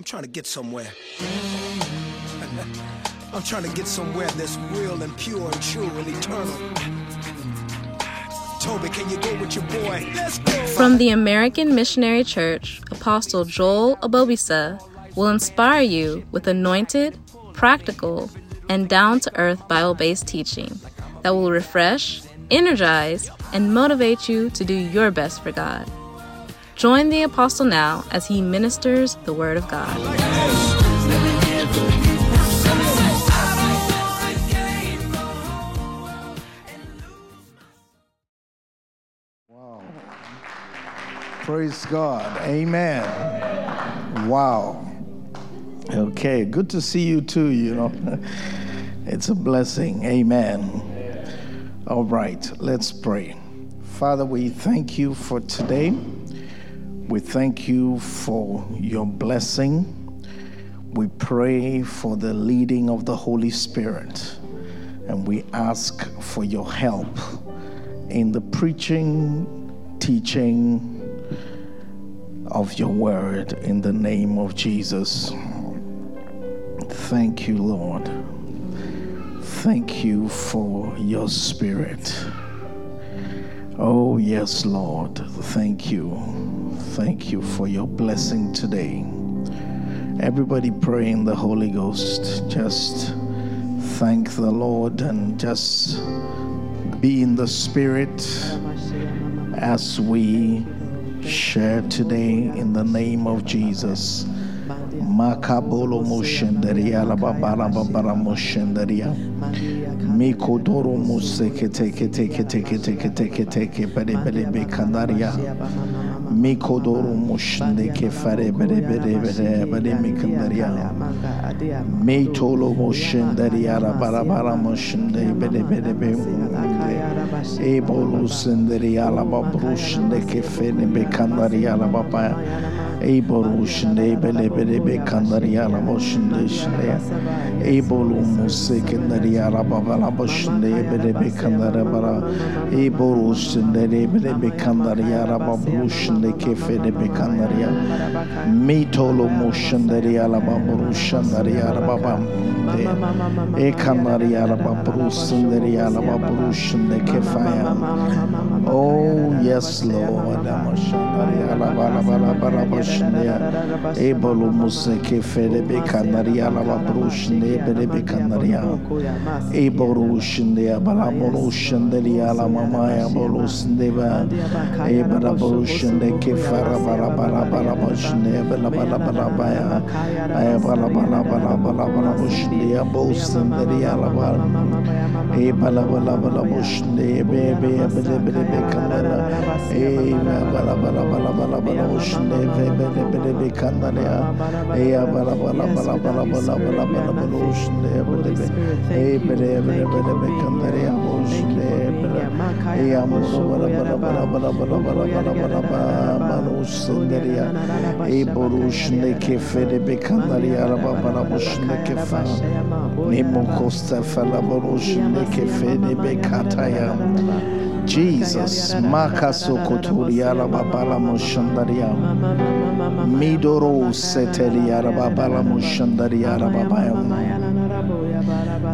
I'm trying to get somewhere. I'm trying to get somewhere that's real and pure and true and eternal. Toby, can you go with your boy? Let's go. From the American Missionary Church, Apostle Joel Obobisa will inspire you with anointed, practical, and down to earth Bible based teaching that will refresh, energize, and motivate you to do your best for God. Join the Apostle now as he ministers the Word of God. Wow. Praise God. Amen. Wow. Okay, good to see you too, you know. It's a blessing. Amen. All right, let's pray. Father, we thank you for today. We thank you for your blessing. We pray for the leading of the Holy Spirit. And we ask for your help in the preaching, teaching of your word in the name of Jesus. Thank you, Lord. Thank you for your spirit. Oh, yes, Lord. Thank you. Thank you for your blessing today. Everybody pray in the Holy Ghost. Just thank the Lord and just be in the spirit as we share today in the name of Jesus. Makabolo moshendaria la babara moshendaria. Mikodoro museke teke teke teke teke teke teke bere bere be kandaria. Mikodoro Moshinde Kefare Bere Bere Bere Bere Mikandaria Meitolo Moshindaria Rabara Bara Moshinde Bere Bere Bere Ebolu Sindaria Lababrushinde Kefene Bekandaria Lababaya ای باروشنده ای بله بله به کندری عربا شنده شنده ای بول موسی کندری عربا بلا باشنده بله به کندر برا ای باروشنده ای بله به کندری عربا بروشنده کفه به کندری می تولو موشنده ای عربا بروشنده ای عربا بام ای کندری عربا بروشنده ای عربا بروشنده کفایا Oh yes Lord, I'm a shandari, alaba, alaba, alaba, alaba, e brushnia ebolo museke ferebe kanaria la brushne berebe kanaria eboro shinde abala bolo shindelia la mama ya bolo sneva ebara bolo shinde ke fara bara bara bara boshne bala bala bala baya ay bala bala bala bala bala boshne ya bolo shindelia la bala e bala bala bala boshne be be be be be kanara e bala bala bala bala bala boshne be bele bele be. E. E. E. E kataya. Jesus, Makaso Koturia Babala Midoro seteli arababala mushandari arababayam.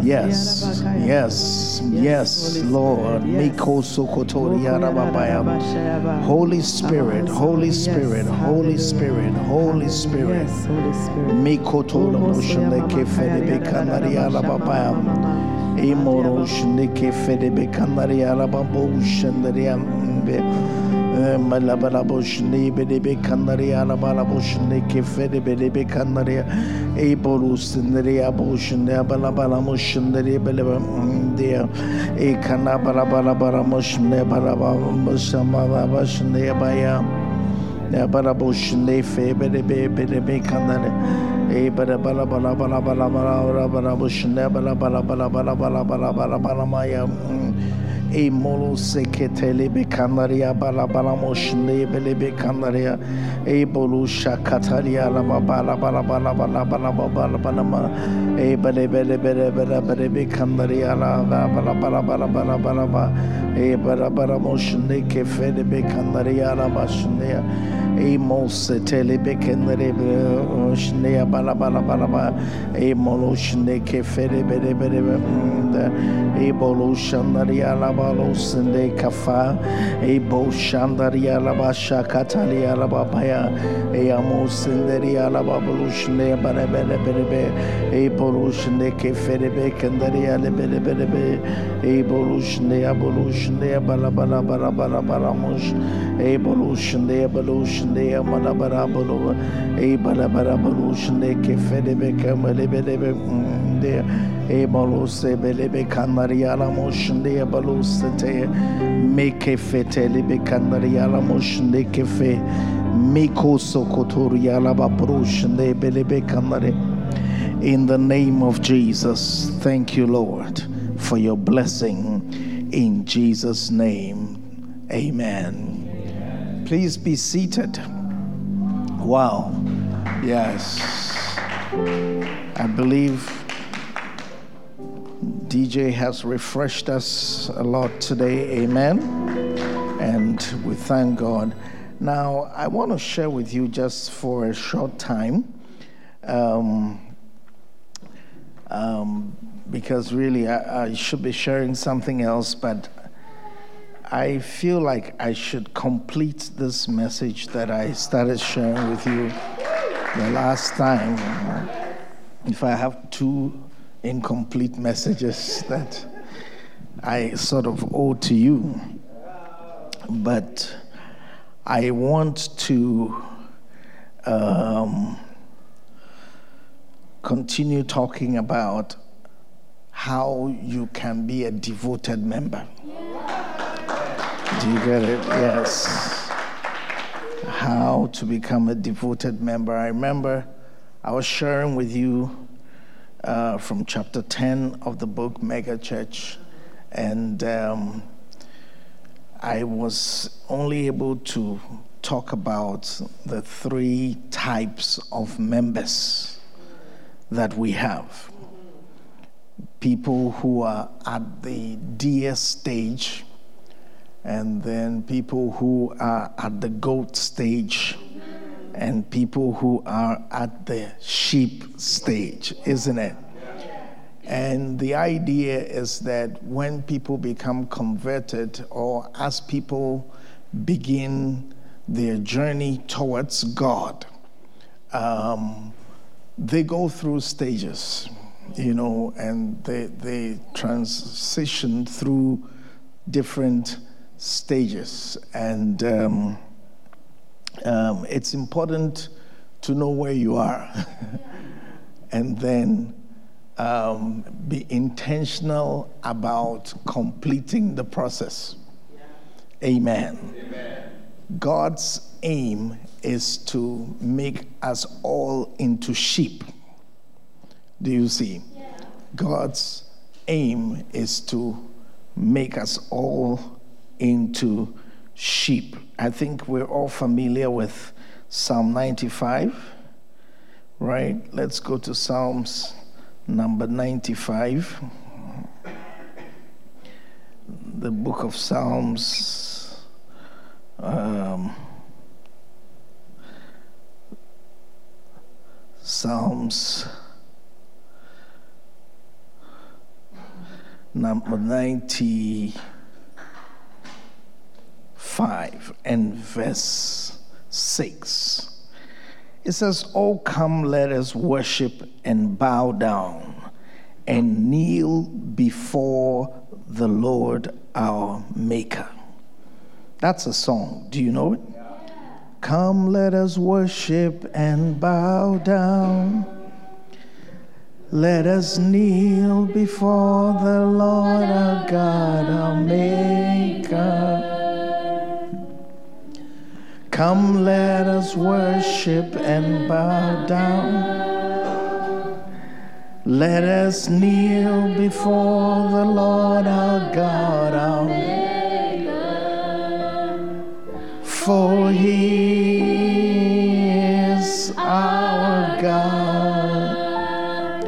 Yes, yes, yes, Lord. Miko sokotori arababayam. Holy Spirit, Holy Spirit, Holy Spirit, Holy Spirit. Miko toro mushande kefeli bekanari arababayam. Imoro shinde kefeli bekanari arababayam araba bo shandari ambe malabara bo shne be de be kanari araba la bo shneke fede be de be kanari e boru sindari abo shne abala bala mo shandari bele de e kana bala bala bala mo shne bala ba mo shama ba shne baya ya bala bo shne fe be de be be de be kanari e bala bala bala bala bala bala bala bala bushne bala bala bala bala bala bala bala bala maya e molo seketele be kandaria bala bala moshne bele be kandaria e bolu shakatalia la bala bala bala bala bala bala bala ma e bele bele bele bele bele be kandaria la bala bala bala bala bala ba e bala bala moshne ke fele be kandaria la bashne e mose tele be kendere be shne bala bala bala ba e molo shne ke fele bele bele e bolu shandaria la balo sende kafa e bo shandaria la ba shakatalia la ba baya e amo senderia la ba bolu shne bele bele bele be e bolu shne ke fele be kendaria le bele bele be e bolu shne abolu shne bala bala bala bala bala mush e bolu shne bolu shne mala bala bolu e bala bala bolu shne ke fele be kemele bele be de e bolu se bele be kandaria la moshne bolu sete be moshne in the name of Jesus thank you Lord for your blessing. In Jesus name amen. Please be seated. Wow. Yes. I believe DJ has refreshed us a lot today. Amen. And we thank God. Now, I want to share with you just for a short time, um, um, because really I, I should be sharing something else, but I feel like I should complete this message that I started sharing with you the last time. If I have two incomplete messages that I sort of owe to you. But I want to um, continue talking about how you can be a devoted member. Do you get it? Yes. How to become a devoted member. I remember I was sharing with you uh, from chapter 10 of the book Mega Church, and um, I was only able to talk about the three types of members that we have. People who are at the DS stage, and then people who are at the goat stage and people who are at the sheep stage, isn't it? And the idea is that when people become converted, or as people begin their journey towards God, um, they go through stages, you know, and they, they transition through different stages. And um, um, it's important to know where you are and then um, be intentional about completing the process. Amen. Amen. God's aim is to make us all into sheep. Do you see? Yeah. God's aim is to make us all into sheep. I think we're all familiar with Psalm 95, right? Let's go to Psalms number 95. The book of Psalms. Um, Psalms number 95 and verse 6. It says, Oh, come, let us worship and bow down and kneel before the Lord our Maker. That's a song. Do you know it? Come, let us worship and bow down. Let us kneel before the Lord our God, our Maker. Come, let us worship and bow down. Let us kneel before the Lord our God, our for he is our God,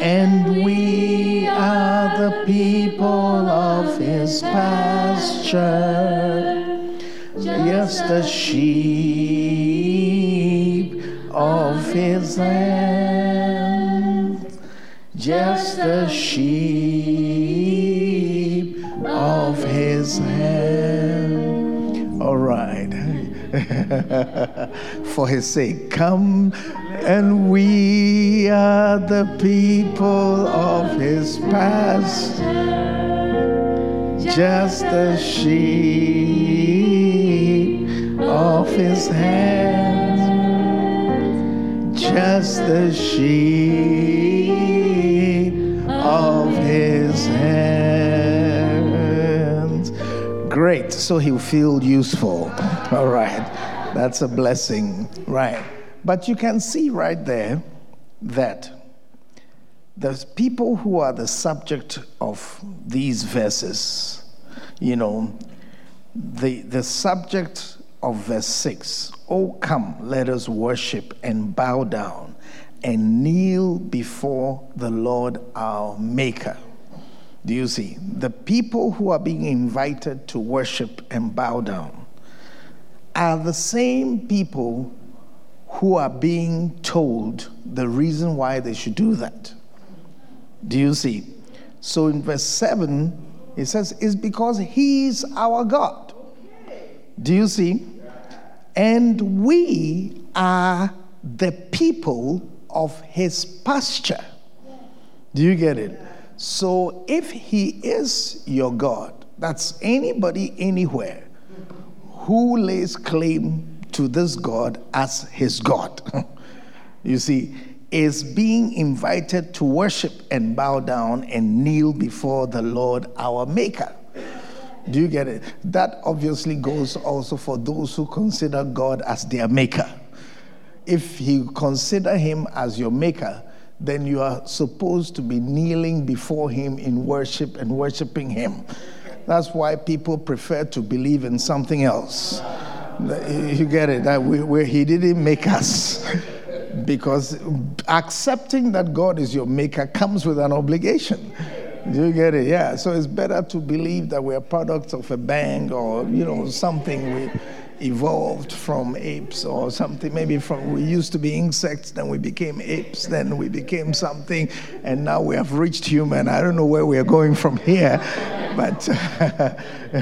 and we are the people of his pasture, just the sheep of his hand, just the sheep of his hand. All right. For his sake, come and we are the people of his past, just the sheep of his hand, just the sheep of his hands. Great, so he'll feel useful. All right, that's a blessing, right? But you can see right there that the people who are the subject of these verses, you know, the, the subject of verse 6 Oh, come, let us worship and bow down and kneel before the Lord our Maker. Do you see? The people who are being invited to worship and bow down are the same people who are being told the reason why they should do that. Do you see? So in verse 7, it says, It's because He's our God. Do you see? And we are the people of His pasture. Do you get it? So if He is your God, that's anybody anywhere who lays claim to this God as his God, you see, is being invited to worship and bow down and kneel before the Lord our Maker. Do you get it? That obviously goes also for those who consider God as their Maker. If you consider Him as your Maker, then you are supposed to be kneeling before Him in worship and worshiping Him. That's why people prefer to believe in something else. You get it? That we, we, he didn't make us. Because accepting that God is your maker comes with an obligation. Do you get it? Yeah. So it's better to believe that we're products of a bang or, you know, something we evolved from apes or something. Maybe from we used to be insects, then we became apes, then we became something, and now we have reached human. I don't know where we are going from here, but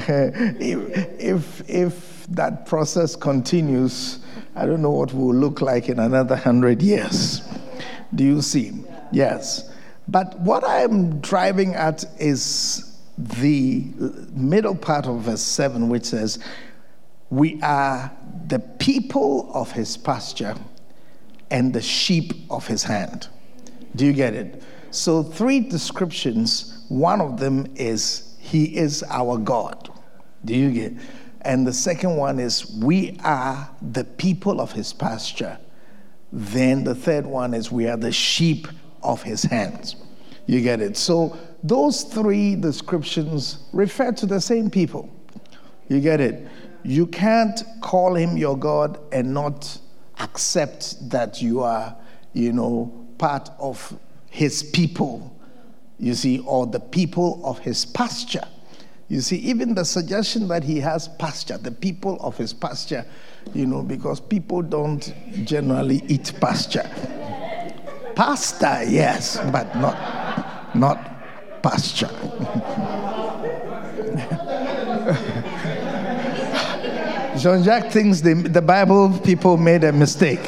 if, if, if that process continues, I don't know what we will look like in another hundred years. Do you see? Yes. But what I'm driving at is the middle part of verse 7, which says, We are the people of his pasture and the sheep of his hand. Do you get it? So, three descriptions. One of them is, He is our God. Do you get it? And the second one is, We are the people of his pasture. Then the third one is, We are the sheep of his hands. You get it? So those three descriptions refer to the same people. You get it? You can't call him your God and not accept that you are, you know, part of his people, you see, or the people of his pasture. You see, even the suggestion that he has pasture, the people of his pasture, you know, because people don't generally eat pasture. Pasta, yes, but not, not pasture. Jean Jacques thinks the, the Bible people made a mistake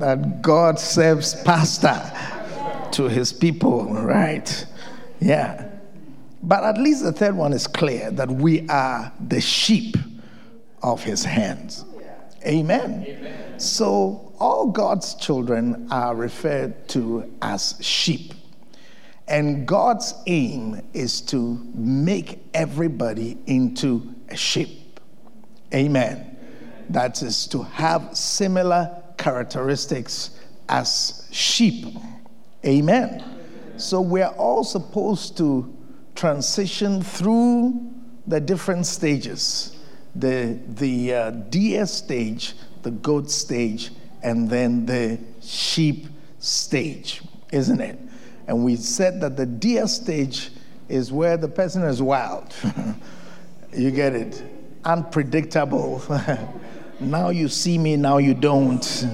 that God serves pasta to his people, right? Yeah. But at least the third one is clear that we are the sheep of his hands. Amen. Amen. So all God's children are referred to as sheep. And God's aim is to make everybody into a sheep. Amen. That is to have similar characteristics as sheep. Amen. So we're all supposed to transition through the different stages the, the uh, deer stage, the goat stage, and then the sheep stage, isn't it? And we said that the deer stage is where the person is wild. you get it? Unpredictable. now you see me, now you don't.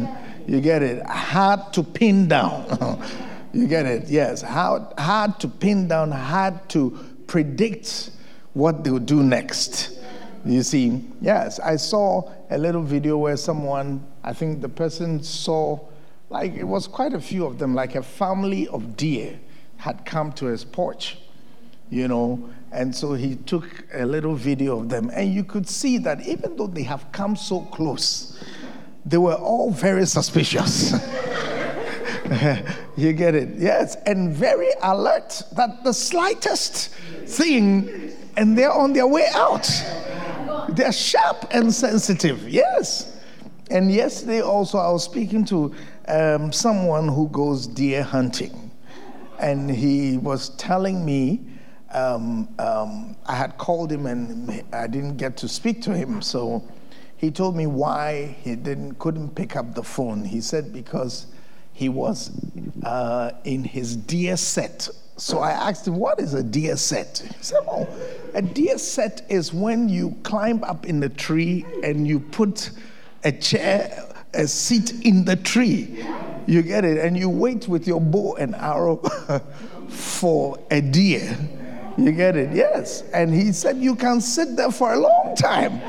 You get it? Hard to pin down. you get it? Yes. Hard, hard to pin down, hard to predict what they'll do next. You see, yes, I saw a little video where someone, I think the person saw, like, it was quite a few of them, like a family of deer had come to his porch, you know, and so he took a little video of them. And you could see that even though they have come so close, they were all very suspicious. you get it? Yes, and very alert that the slightest thing, and they're on their way out. They're sharp and sensitive, yes. And yesterday also, I was speaking to um, someone who goes deer hunting, and he was telling me. Um, um, I had called him and I didn't get to speak to him, so he told me why he didn't couldn't pick up the phone. He said because he was uh, in his deer set so I asked him, What is a deer set? He said, Oh, a deer set is when you climb up in the tree and you put a chair, a seat in the tree. You get it? And you wait with your bow and arrow for a deer. You get it? Yes. And he said, You can sit there for a long time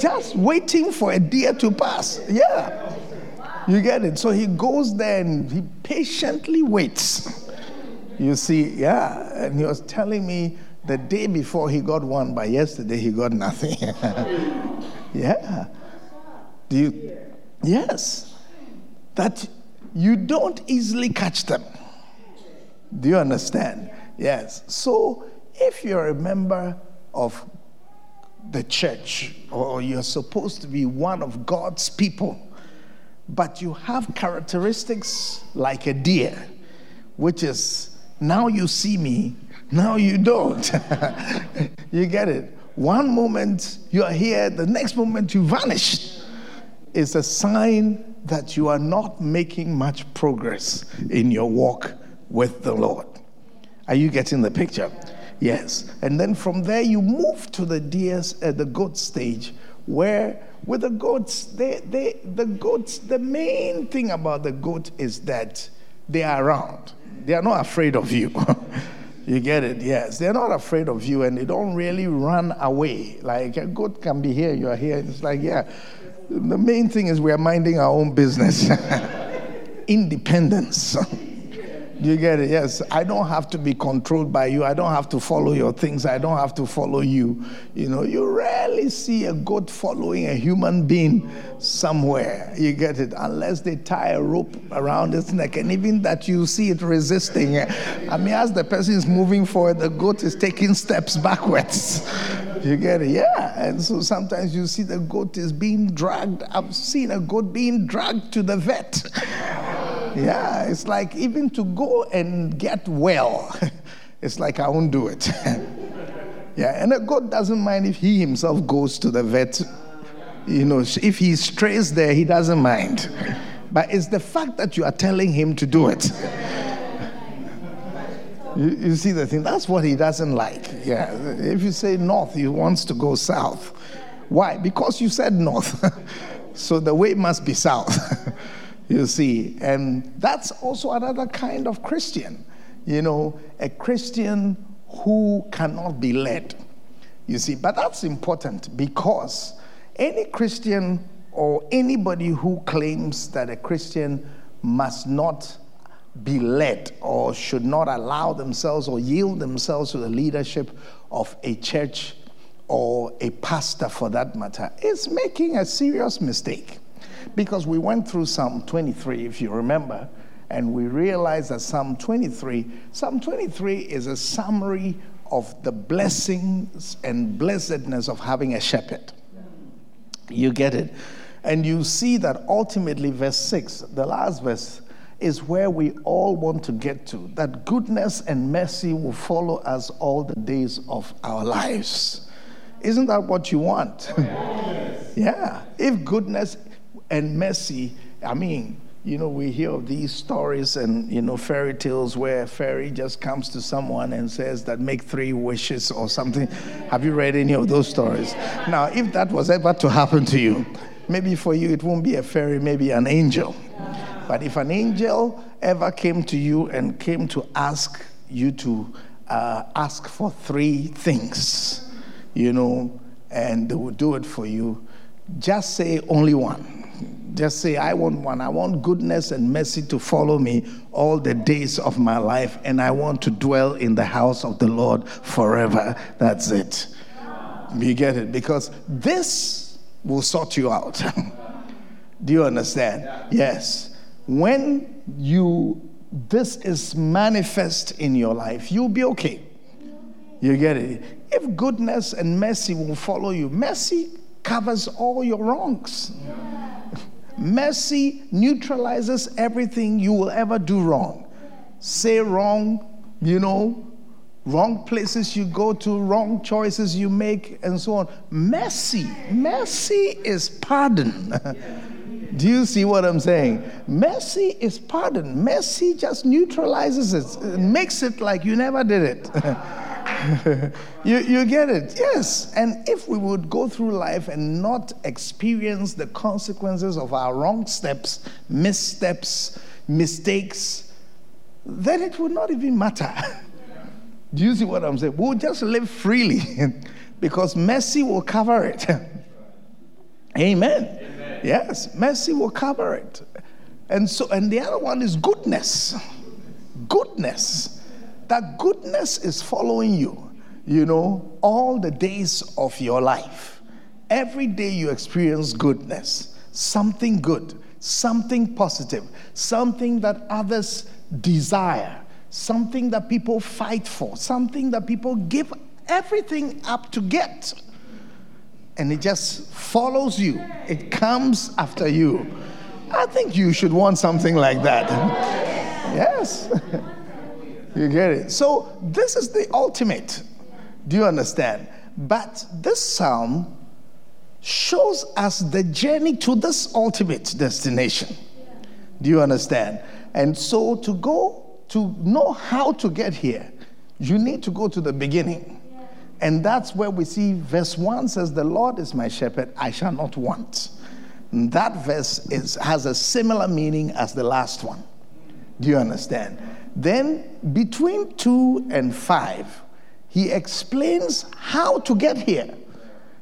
just waiting for a deer to pass. Yeah. You get it? So he goes there and he patiently waits you see, yeah. And he was telling me the day before he got one, but yesterday he got nothing. yeah. Do you? Yes. That you don't easily catch them. Do you understand? Yes. So if you're a member of the church or you're supposed to be one of God's people, but you have characteristics like a deer, which is now you see me, now you don't. you get it? One moment you are here, the next moment you vanish. It's a sign that you are not making much progress in your walk with the Lord. Are you getting the picture? Yes. And then from there you move to the deers, uh, the goat stage, where with the goats, they, they, the goats, the main thing about the goat is that they are around. They are not afraid of you. you get it? Yes. They're not afraid of you and they don't really run away. Like goat can be here, you are here. It's like, yeah. The main thing is we are minding our own business. Independence. You get it? Yes. I don't have to be controlled by you. I don't have to follow your things. I don't have to follow you. You know, you rarely see a goat following a human being somewhere. You get it? Unless they tie a rope around its neck. And even that you see it resisting. I mean, as the person is moving forward, the goat is taking steps backwards. You get it? Yeah. And so sometimes you see the goat is being dragged. I've seen a goat being dragged to the vet. Yeah, it's like even to go and get well, it's like I won't do it. yeah, and a God doesn't mind if he himself goes to the vet. You know, if he strays there, he doesn't mind. But it's the fact that you are telling him to do it. You, you, see the thing? That's what he doesn't like. Yeah. If you say north, he wants to go south. Why? Because you said north. so the way must be south. You see, and that's also another kind of Christian. You know, a Christian who cannot be led. You see, but that's important because any Christian or anybody who claims that a Christian must not be led or should not allow themselves or yield themselves to the leadership of a church or a pastor for that matter is making a serious mistake. Because we went through Psalm 23, if you remember, and we realized that Psalm 23, Psalm 23 is a summary of the blessings and blessedness of having a shepherd. You get it? And you see that ultimately, verse 6, the last verse, is where we all want to get to. That goodness and mercy will follow us all the days of our lives. Isn't that what you want? yeah. If goodness and mercy, I mean, you know, we hear of these stories and, you know, fairy tales where a fairy just comes to someone and says that make three wishes or something. Have you read any of those stories? Now, if that was ever to happen to you, maybe for you it won't be a fairy, maybe an angel. But if an angel ever came to you and came to ask you to uh, ask for three things, you know, and they will do it for you, just say only one just say, I want one. I want goodness and mercy to follow me all the days of my life, and I want to dwell in the house of the Lord forever. That's it. You get it? Because this will sort you out. Do you understand? Yes. When you this is manifest in your life, you'll be okay. You get it? If goodness and mercy will follow you, mercy covers all your wrongs. Mercy neutralizes everything you will ever do wrong. Say wrong, you know, wrong places you go to, wrong choices you make, and so on. Mercy, mercy is pardon. Do you see what I'm saying? Mercy is pardon. Mercy just neutralizes it, it makes it like you never did it. you, you get it? Yes. And if we would go through life and not experience the consequences of our wrong steps, missteps, mistakes, then it would not even matter. Do you see what I'm saying? We'll just live freely because mercy will cover it. Amen. Amen. Yes, mercy will cover it. And so, and the other one is goodness. Goodness that goodness is following you, you know, all the days of your life. Every day you experience goodness, something good, something positive, something that others desire, something that people fight for, something that people give everything up to get. And it just follows you, it comes after you. I think you should want something like that. yes. You get it? So, this is the ultimate. Do you understand? But this psalm shows us the journey to this ultimate destination. Do you understand? And so, to go to know how to get here, you need to go to the beginning. And that's where we see verse 1 says, The Lord is my shepherd, I shall not want. And that verse is, has a similar meaning as the last one. Do you understand? Then, between two and five, he explains how to get here.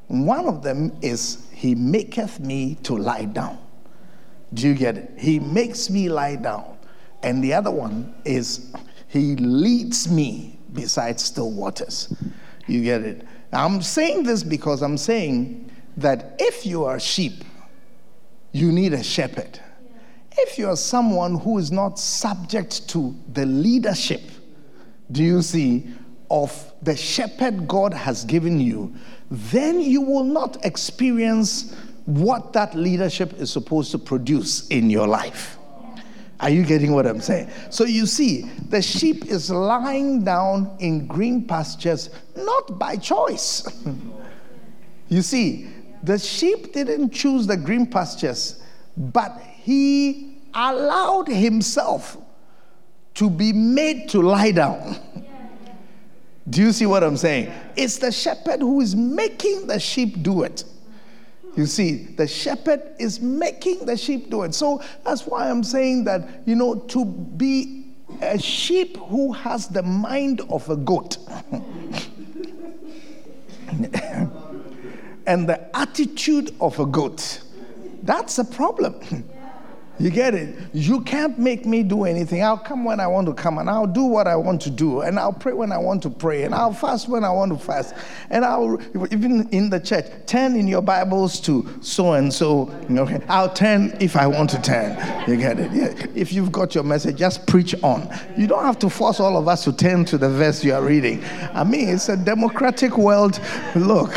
One of them is, He maketh me to lie down. Do you get it? He makes me lie down. And the other one is, He leads me beside still waters. You get it? I'm saying this because I'm saying that if you are sheep, you need a shepherd. If you're someone who is not subject to the leadership, do you see, of the shepherd God has given you, then you will not experience what that leadership is supposed to produce in your life. Are you getting what I'm saying? So you see, the sheep is lying down in green pastures not by choice. you see, the sheep didn't choose the green pastures, but he allowed himself to be made to lie down. Do you see what I'm saying? It's the shepherd who is making the sheep do it. You see, the shepherd is making the sheep do it. So that's why I'm saying that, you know, to be a sheep who has the mind of a goat and the attitude of a goat, that's a problem. You get it? You can't make me do anything. I'll come when I want to come and I'll do what I want to do and I'll pray when I want to pray and I'll fast when I want to fast. And I'll, even in the church, turn in your Bibles to so and so. Okay? I'll turn if I want to turn. You get it? Yeah. If you've got your message, just preach on. You don't have to force all of us to turn to the verse you are reading. I mean, it's a democratic world. Look.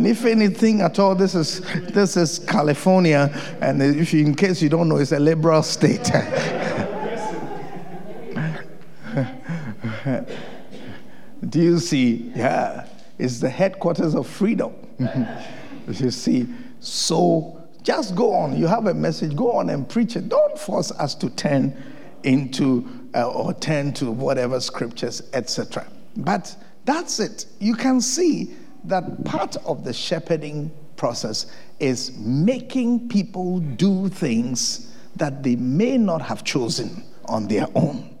And if anything at all, this is, this is California. And if in case you don't know, it's a liberal state. Do you see? Yeah, it's the headquarters of freedom. you see, so just go on. You have a message, go on and preach it. Don't force us to turn into uh, or turn to whatever scriptures, etc. But that's it. You can see that part of the shepherding process is making people do things that they may not have chosen on their own.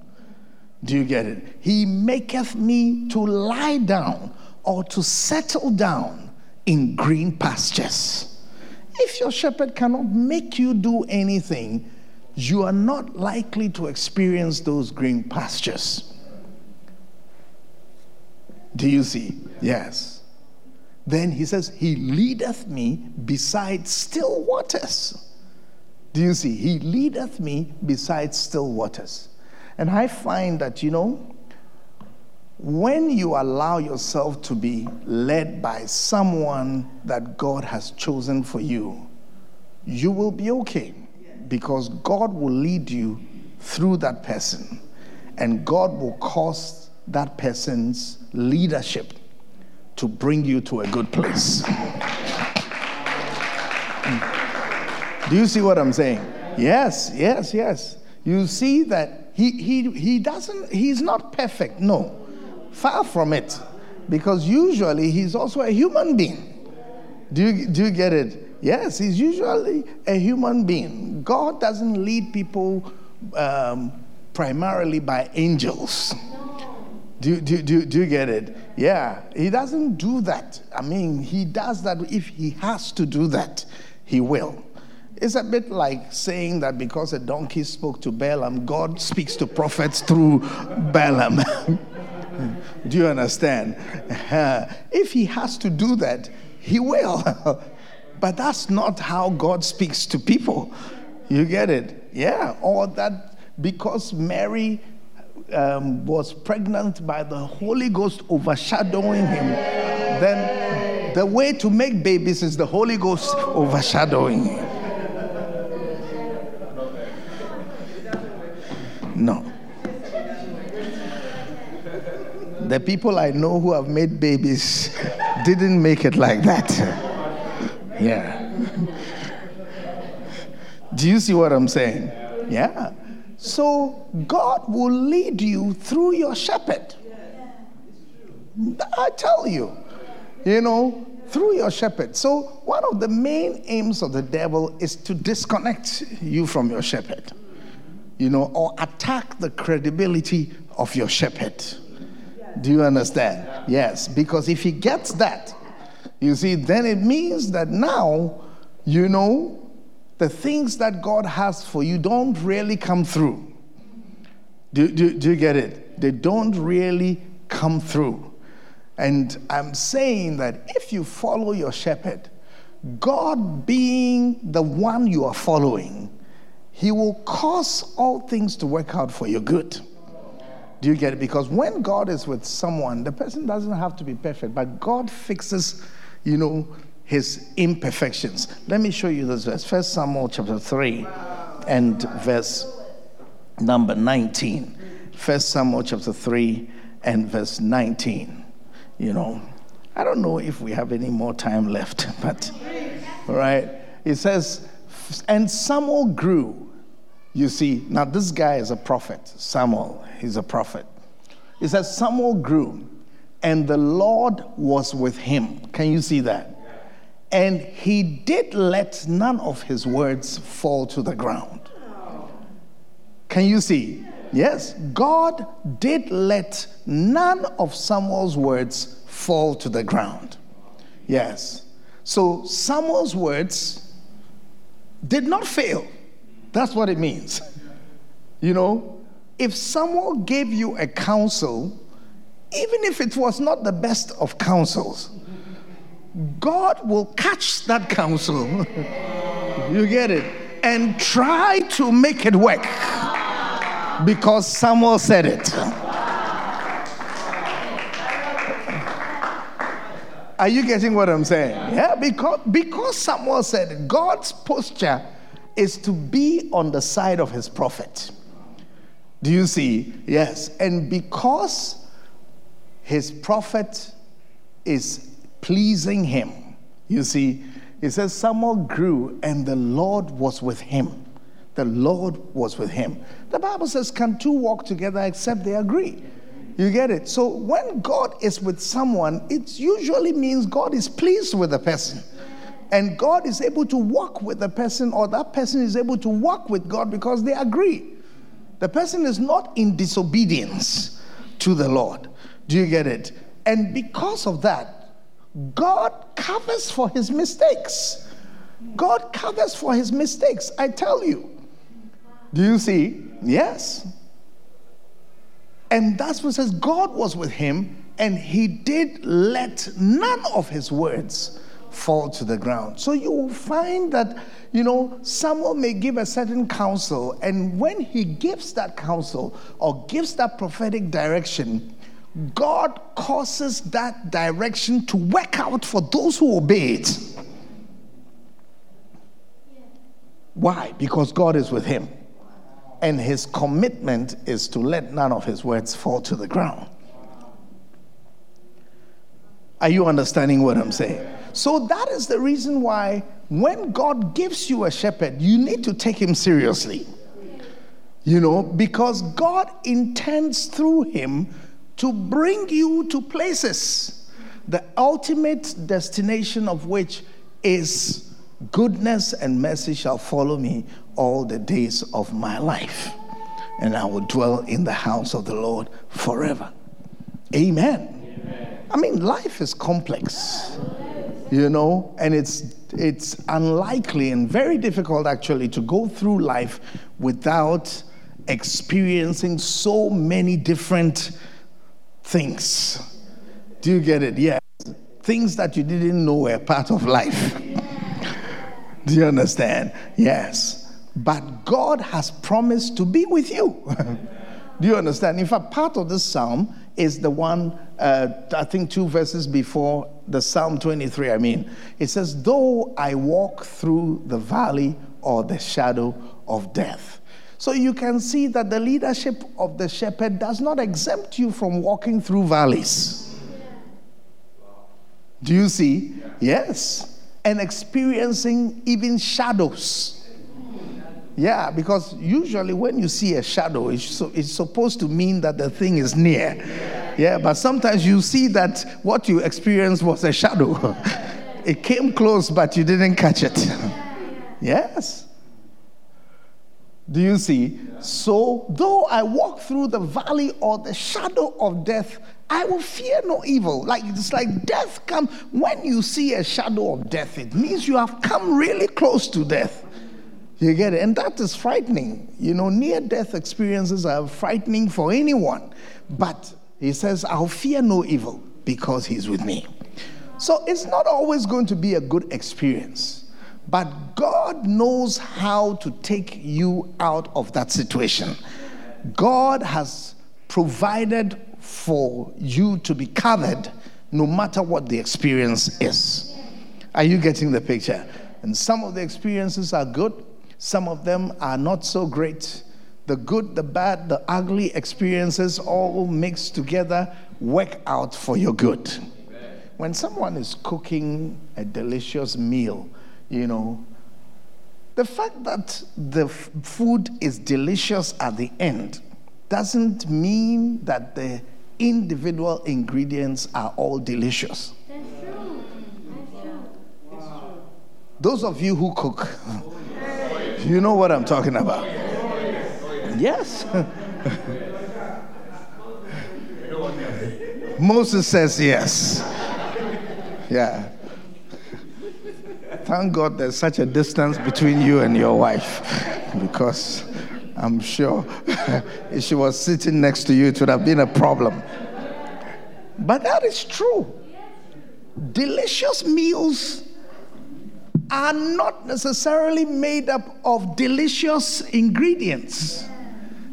Do you get it? He maketh me to lie down or to settle down in green pastures. If your shepherd cannot make you do anything, you are not likely to experience those green pastures. Do you see? Yes. Then he says, He leadeth me beside still waters. Do you see? He leadeth me beside still waters. And I find that, you know, when you allow yourself to be led by someone that God has chosen for you, you will be okay because God will lead you through that person and God will cause that person's leadership to bring you to a good place. Do you see what I'm saying? Yes, yes, yes. You see that he, he, he doesn't, he's not perfect. No, far from it. Because usually he's also a human being. Do you, do you get it? Yes, he's usually a human being. God doesn't lead people um, primarily by angels. Do, do, do, do you get it? Yeah, he doesn't do that. I mean, he does that if he has to do that, he will. It's a bit like saying that because a donkey spoke to Balaam, God speaks to prophets through Balaam. do you understand? if he has to do that, he will. but that's not how God speaks to people. You get it? Yeah. Or that because Mary um, was pregnant by the Holy Ghost overshadowing him, then the way to make babies is the Holy Ghost overshadowing him. No. The people I know who have made babies didn't make it like that. Yeah. Do you see what I'm saying? Yeah. So God will lead you through your shepherd. I tell you, you know, through your shepherd. So, one of the main aims of the devil is to disconnect you from your shepherd you know, or attack the credibility of your shepherd. Do you understand? Yes, because if he gets that, you see, then it means that now, you know, the things that God has for you don't really come through. Do, do, do you get it? They don't really come through. And I'm saying that if you follow your shepherd, God being the one you are following, he will cause all things to work out for your good. Do you get it? Because when God is with someone, the person doesn't have to be perfect, but God fixes, you know, his imperfections. Let me show you this verse. First Samuel chapter 3 and verse number 19. First Samuel chapter 3 and verse 19. You know, I don't know if we have any more time left, but right. It says, and Samuel grew you see, now this guy is a prophet, Samuel, he's a prophet. It says, Samuel grew, and the Lord was with him. Can you see that? And he did let none of his words fall to the ground. Can you see? Yes, God did let none of Samuel's words fall to the ground. Yes. So Samuel's words did not fail. That's what it means. You know, if someone gave you a counsel, even if it was not the best of counsels, God will catch that counsel. you get it? And try to make it work because someone said it. Are you getting what I'm saying? Yeah, because because someone said it, God's posture is to be on the side of his prophet. Do you see? Yes. And because his prophet is pleasing him, you see, it says Samuel grew and the Lord was with him. The Lord was with him. The Bible says, Can two walk together except they agree? You get it? So when God is with someone, it usually means God is pleased with the person. And God is able to walk with the person, or that person is able to walk with God because they agree. The person is not in disobedience to the Lord. Do you get it? And because of that, God covers for his mistakes. God covers for his mistakes, I tell you. Do you see? Yes. And that's what says God was with him, and he did let none of his words fall to the ground. So you will find that, you know, someone may give a certain counsel, and when he gives that counsel or gives that prophetic direction, God causes that direction to work out for those who obey it. Why? Because God is with him. And his commitment is to let none of his words fall to the ground. Are you understanding what I'm saying? So that is the reason why when God gives you a shepherd, you need to take him seriously. You know, because God intends through him to bring you to places, the ultimate destination of which is goodness and mercy shall follow me all the days of my life, and I will dwell in the house of the Lord forever. Amen. Amen. I mean, life is complex you know, and it's it's unlikely and very difficult actually to go through life without experiencing so many different things. Do you get it? Yeah. Things that you didn't know were part of life. Do you understand? Yes. But God has promised to be with you. Do you understand? In fact, part of this psalm is the one, uh, I think, two verses before the Psalm 23, I mean. It says, Though I walk through the valley or the shadow of death. So you can see that the leadership of the shepherd does not exempt you from walking through valleys. Do you see? Yes. And experiencing even shadows. Yeah, because usually when you see a shadow, it's, so, it's supposed to mean that the thing is near. Yeah, but sometimes you see that what you experienced was a shadow. it came close, but you didn't catch it. yes. Do you see? So, though I walk through the valley or the shadow of death, I will fear no evil. Like it's like death come when you see a shadow of death, it means you have come really close to death. You get it? And that is frightening. You know, near death experiences are frightening for anyone. But he says, I'll fear no evil because he's with me. So it's not always going to be a good experience. But God knows how to take you out of that situation. God has provided for you to be covered no matter what the experience is. Are you getting the picture? And some of the experiences are good, some of them are not so great. The good, the bad, the ugly experiences all mixed together work out for your good. When someone is cooking a delicious meal, you know, the fact that the f- food is delicious at the end doesn't mean that the individual ingredients are all delicious. That's true. That's true. Wow. Those of you who cook, you know what I'm talking about. Yes. Moses says yes. Yeah. Thank God there's such a distance between you and your wife because I'm sure if she was sitting next to you, it would have been a problem. But that is true. Delicious meals are not necessarily made up of delicious ingredients.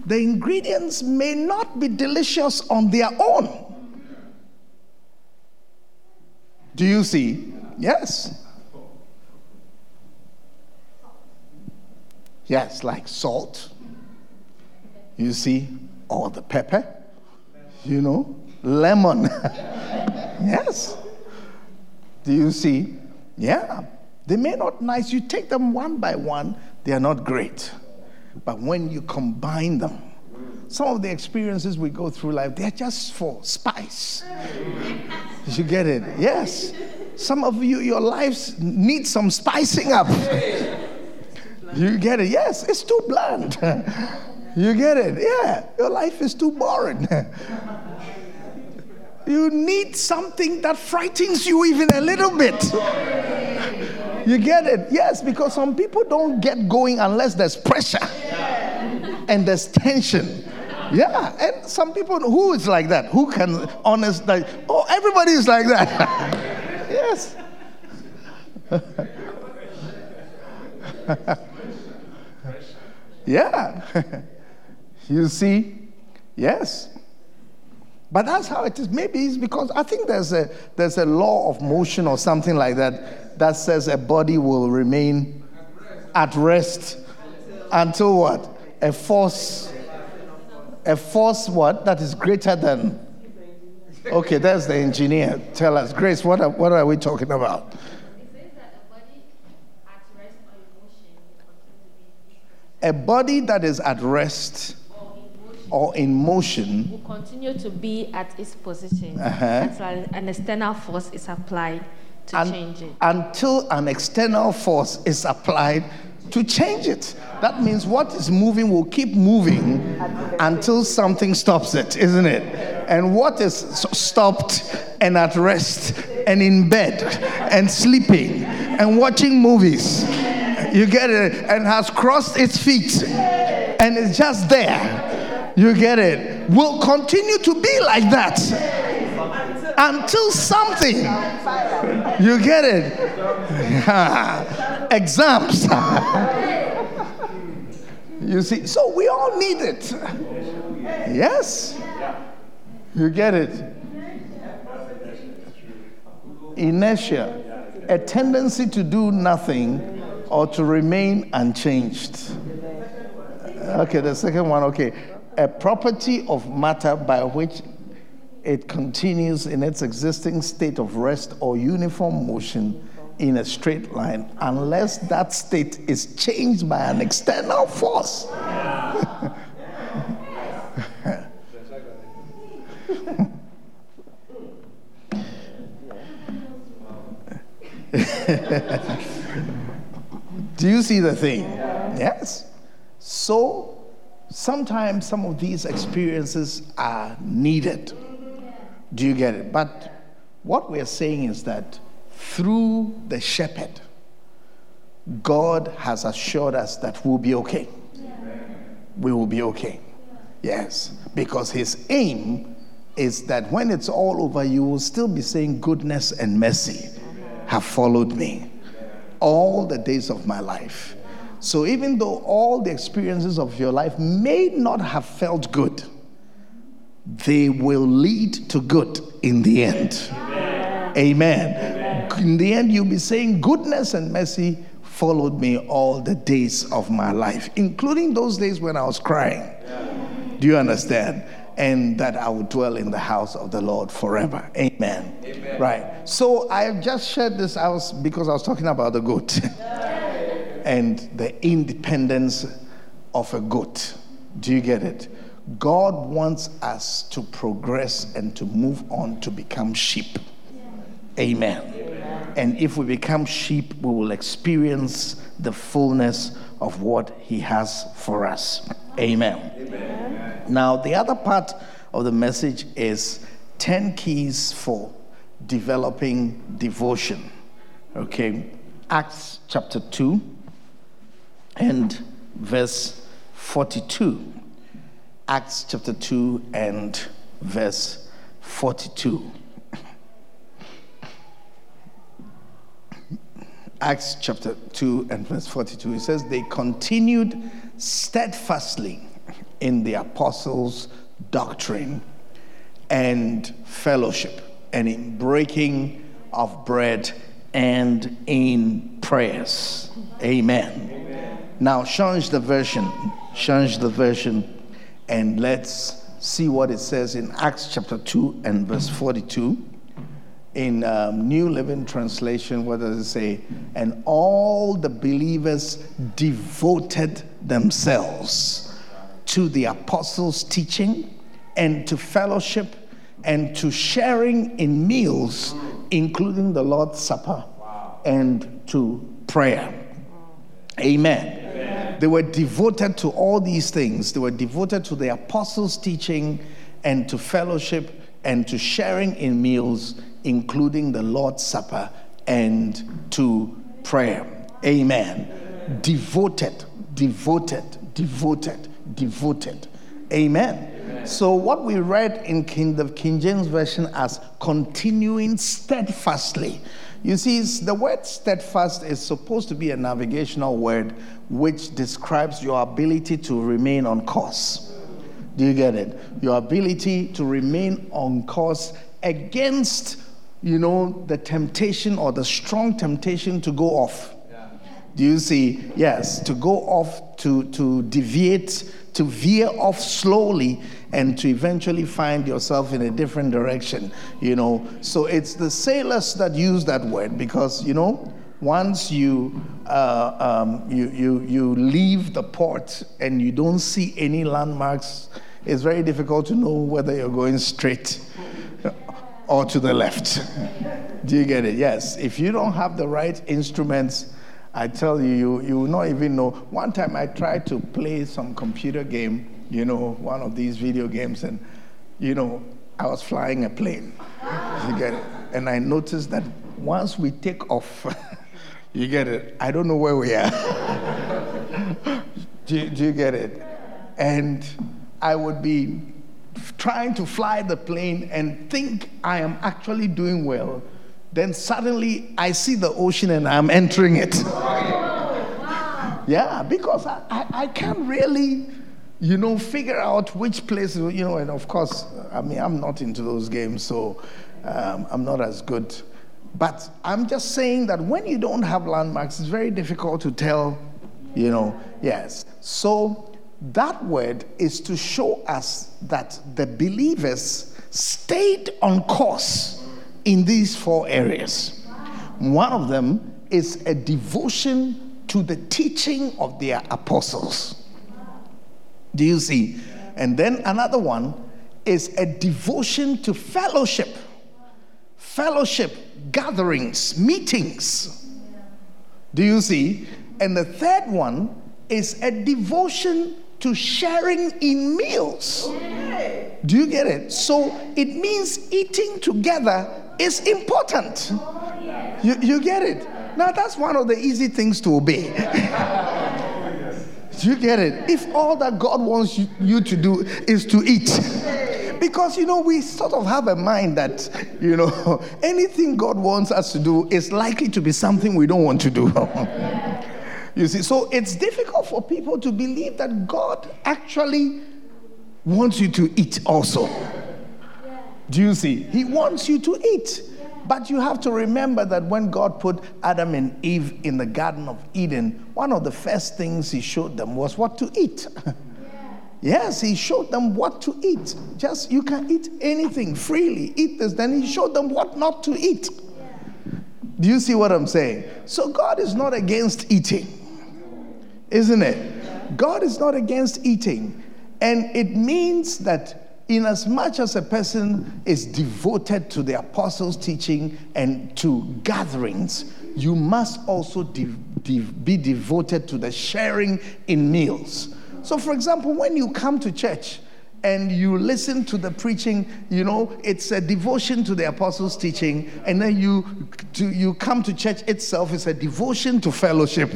The ingredients may not be delicious on their own. Do you see? Yes. Yes, like salt. You see, or the pepper, you know, lemon. yes. Do you see? Yeah. They may not nice. You take them one by one, they are not great. But when you combine them, some of the experiences we go through life, they're just for spice. you get it? Yes. Some of you, your lives need some spicing up. You get it? Yes, it's too bland. You get it? Yeah, your life is too boring. You need something that frightens you even a little bit. You get it? Yes, because some people don't get going unless there's pressure and there's tension. Yeah, and some people who is like that, who can honest like, oh, everybody is like that. yes. Yeah. you see? Yes. But that's how it is. Maybe it's because I think there's a there's a law of motion or something like that that says a body will remain at rest until what? A force a force what that is greater than Okay, that's the engineer. Tell us, Grace, what are, what are we talking about? A body that is at rest or in motion will continue to be at its position uh-huh. until an external force is applied to and, change it. Until an external force is applied to change it. That means what is moving will keep moving until something stops it, isn't it? And what is stopped and at rest and in bed and sleeping and watching movies, you get it, and has crossed its feet and is just there you get it? Will continue to be like that until something. You get it? Exams. you see, so we all need it. Yes? You get it? Inertia, a tendency to do nothing or to remain unchanged. Okay, the second one, okay a property of matter by which it continues in its existing state of rest or uniform motion in a straight line unless that state is changed by an external force. Do you see the thing? Yes. So sometimes some of these experiences are needed. Do you get it? But what we're saying is that through the shepherd, God has assured us that we'll be okay. We will be okay. Yes. Because his aim is that when it's all over, you will still be saying, Goodness and mercy have followed me all the days of my life. So even though all the experiences of your life may not have felt good, they will lead to good in the end. Amen. Amen. Amen. In the end, you'll be saying, Goodness and mercy followed me all the days of my life, including those days when I was crying. Yeah. Do you understand? And that I would dwell in the house of the Lord forever. Amen. Amen. Right. So I have just shared this out because I was talking about the goat. and the independence of a goat. Do you get it? God wants us to progress and to move on to become sheep. Amen. Amen. And if we become sheep, we will experience the fullness of what He has for us. Amen. Amen. Now, the other part of the message is 10 keys for developing devotion. Okay. Acts chapter 2 and verse 42. Acts chapter 2 and verse 42. Acts chapter 2 and verse 42, it says, They continued steadfastly in the apostles' doctrine and fellowship, and in breaking of bread and in prayers. Amen. Now, change the version. Change the version And let's see what it says in Acts chapter 2 and verse 42. In um, New Living Translation, what does it say? And all the believers devoted themselves to the apostles' teaching and to fellowship and to sharing in meals, including the Lord's Supper, and to prayer. Amen. Amen. They were devoted to all these things. They were devoted to the apostles' teaching and to fellowship and to sharing in meals, including the Lord's Supper and to prayer. Amen. Amen. Devoted, devoted, devoted, devoted. Amen. Amen. So, what we read in King, the King James Version as continuing steadfastly you see, the word steadfast is supposed to be a navigational word which describes your ability to remain on course. Do you get it? Your ability to remain on course against, you know, the temptation or the strong temptation to go off. Do you see? Yes, to go off, to, to deviate, to veer off slowly and to eventually find yourself in a different direction, you know. So it's the sailors that use that word because, you know, once you, uh, um, you, you, you leave the port and you don't see any landmarks, it's very difficult to know whether you're going straight or to the left. Do you get it? Yes. If you don't have the right instruments, I tell you, you, you will not even know. One time I tried to play some computer game you know, one of these video games, and, you know, I was flying a plane. You get it? And I noticed that once we take off, you get it? I don't know where we are. do, do you get it? And I would be trying to fly the plane and think I am actually doing well. Then suddenly I see the ocean and I'm entering it. Yeah, because I, I, I can't really you know, figure out which place, you know, and of course, I mean, I'm not into those games, so um, I'm not as good. But I'm just saying that when you don't have landmarks, it's very difficult to tell, you know, yes. So that word is to show us that the believers stayed on course in these four areas. One of them is a devotion to the teaching of their apostles. Do you see? And then another one is a devotion to fellowship, fellowship, gatherings, meetings. Do you see? And the third one is a devotion to sharing in meals. Do you get it? So it means eating together is important. You, you get it? Now, that's one of the easy things to obey. Do you get it? If all that God wants you, you to do is to eat. Because, you know, we sort of have a mind that, you know, anything God wants us to do is likely to be something we don't want to do. you see, so it's difficult for people to believe that God actually wants you to eat also. Do you see? He wants you to eat. But you have to remember that when God put Adam and Eve in the Garden of Eden, one of the first things He showed them was what to eat. yes, He showed them what to eat. Just you can eat anything freely, eat this. Then He showed them what not to eat. Do you see what I'm saying? So God is not against eating, isn't it? God is not against eating. And it means that in as much as a person is devoted to the apostles' teaching and to gatherings, you must also de- de- be devoted to the sharing in meals. So, for example, when you come to church and you listen to the preaching, you know, it's a devotion to the apostles' teaching, and then you, to, you come to church itself, it's a devotion to fellowship.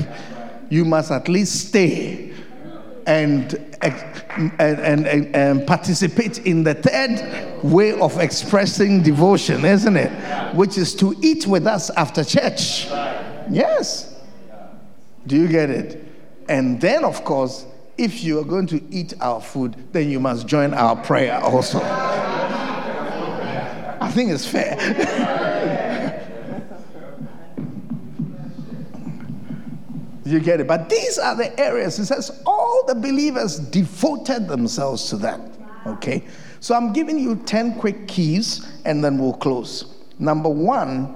You must at least stay and, and, and, and, participate in the third way of expressing devotion, isn't it? Which is to eat with us after church. Yes. Do you get it? And then, of course, if you are going to eat our food, then you must join our prayer also. I think it's fair. You get it? But these are the areas. It says all the believers devoted themselves to that. Okay? So I'm giving you 10 quick keys and then we'll close. Number one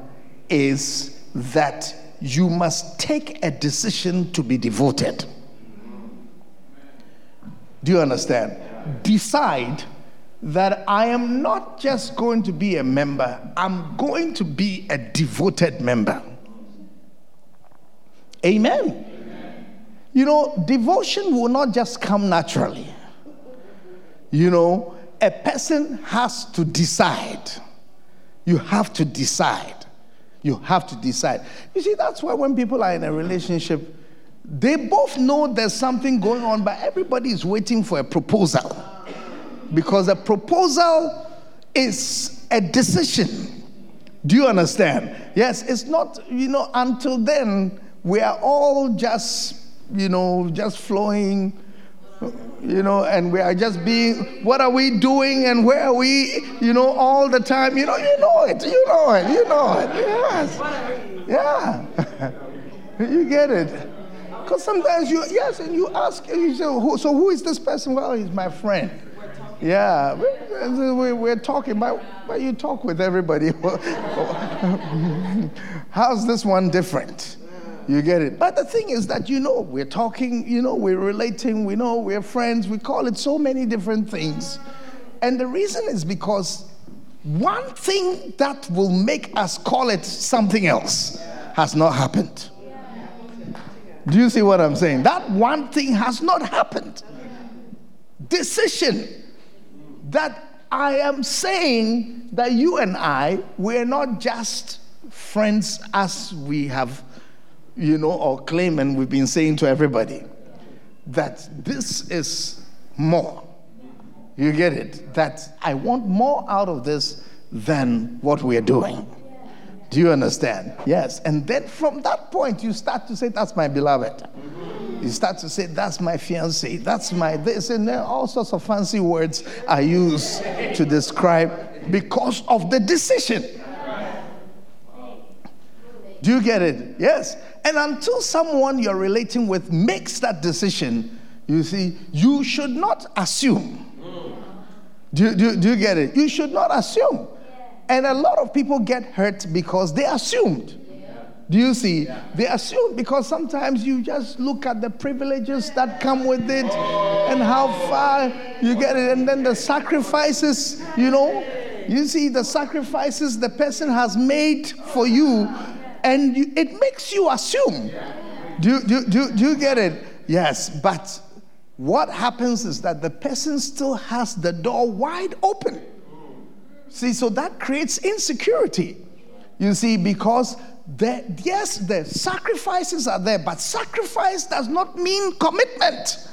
is that you must take a decision to be devoted. Do you understand? Decide that I am not just going to be a member, I'm going to be a devoted member. Amen. Amen. You know, devotion will not just come naturally. You know, a person has to decide. You have to decide. You have to decide. You see, that's why when people are in a relationship, they both know there's something going on, but everybody is waiting for a proposal. Because a proposal is a decision. Do you understand? Yes, it's not, you know, until then, we are all just, you know, just flowing you know, and we are just being, what are we doing and where are we, you know, all the time. You know, you know it, you know it, you know it. Yes. Yeah. you get it. Because sometimes you, yes, and you ask, you say, who, so who is this person? Well, he's my friend. Yeah, we're talking, but, but you talk with everybody. How's this one different? You get it? But the thing is that you know, we're talking, you know, we're relating, we know we're friends, we call it so many different things. And the reason is because one thing that will make us call it something else has not happened. Do you see what I'm saying? That one thing has not happened. Decision that I am saying that you and I, we're not just friends as we have you know, or claim, and we've been saying to everybody that this is more. You get it? That I want more out of this than what we're doing. Do you understand? Yes. And then from that point, you start to say, That's my beloved. You start to say, That's my fiance. That's my this. And then all sorts of fancy words are used to describe because of the decision. Do you get it? Yes. And until someone you're relating with makes that decision, you see, you should not assume. Do, do, do you get it? You should not assume. And a lot of people get hurt because they assumed. Do you see? They assume because sometimes you just look at the privileges that come with it and how far you get it, and then the sacrifices, you know. You see, the sacrifices the person has made for you and you, it makes you assume. Do, do, do, do you get it? Yes, but what happens is that the person still has the door wide open. See, so that creates insecurity. You see, because the, yes, the sacrifices are there, but sacrifice does not mean commitment.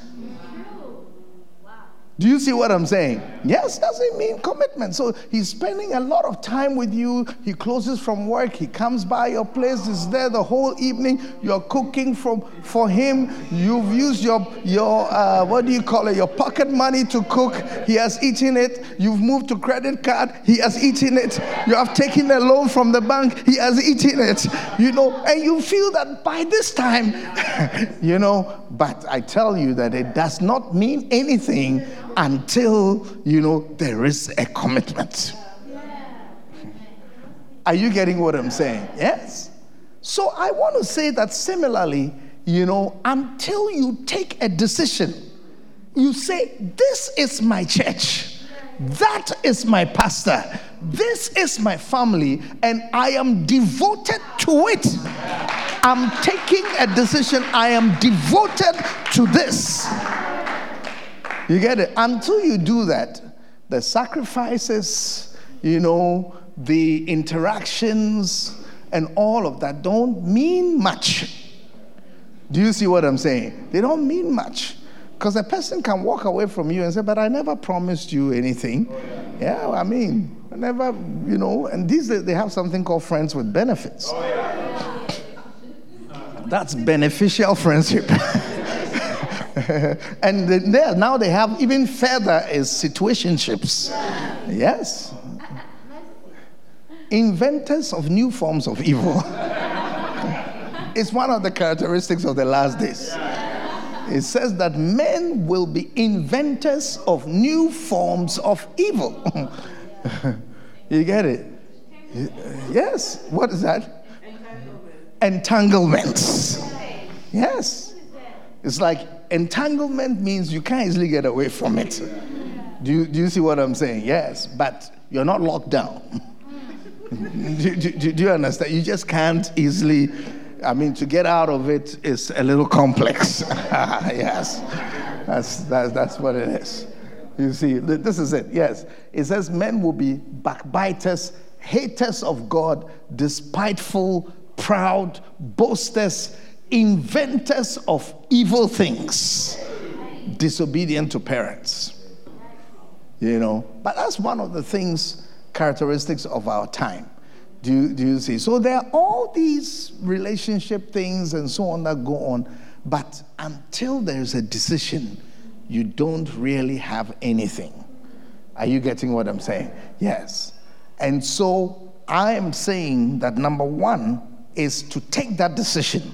Do you see what I'm saying? Yes, doesn't mean commitment. So he's spending a lot of time with you. He closes from work. He comes by your place. Is there the whole evening. You're cooking from for him. You've used your your uh, what do you call it? Your pocket money to cook. He has eaten it. You've moved to credit card. He has eaten it. You have taken a loan from the bank. He has eaten it. You know, and you feel that by this time, you know. But I tell you that it does not mean anything until, you know, there is a commitment. Are you getting what I'm saying? Yes. So I want to say that similarly, you know, until you take a decision, you say, This is my church, that is my pastor, this is my family, and I am devoted to it. I'm taking a decision, I am devoted to this. You get it? Until you do that, the sacrifices, you know, the interactions, and all of that don't mean much. Do you see what I'm saying? They don't mean much. Because a person can walk away from you and say, But I never promised you anything. Oh, yeah. yeah. I mean, I never, you know, and these they have something called friends with benefits. Oh, yeah. That's beneficial friendship. and now they have even further is situationships. Yes. Inventors of new forms of evil. it's one of the characteristics of the last days. It says that men will be inventors of new forms of evil. you get it? Yes. What is that? Entanglements. Yes. It's like entanglement means you can't easily get away from it. Do you, do you see what I'm saying? Yes. But you're not locked down. do, do, do you understand? You just can't easily I mean, to get out of it is a little complex. yes, that's, that's, that's what it is. You see, this is it. Yes. It says men will be backbiters, haters of God, despiteful, proud, boasters, inventors of evil things, disobedient to parents. You know, but that's one of the things, characteristics of our time. Do you, do you see? So there are all these relationship things and so on that go on, but until there's a decision, you don't really have anything. Are you getting what I'm saying? Yes. And so I am saying that number one is to take that decision.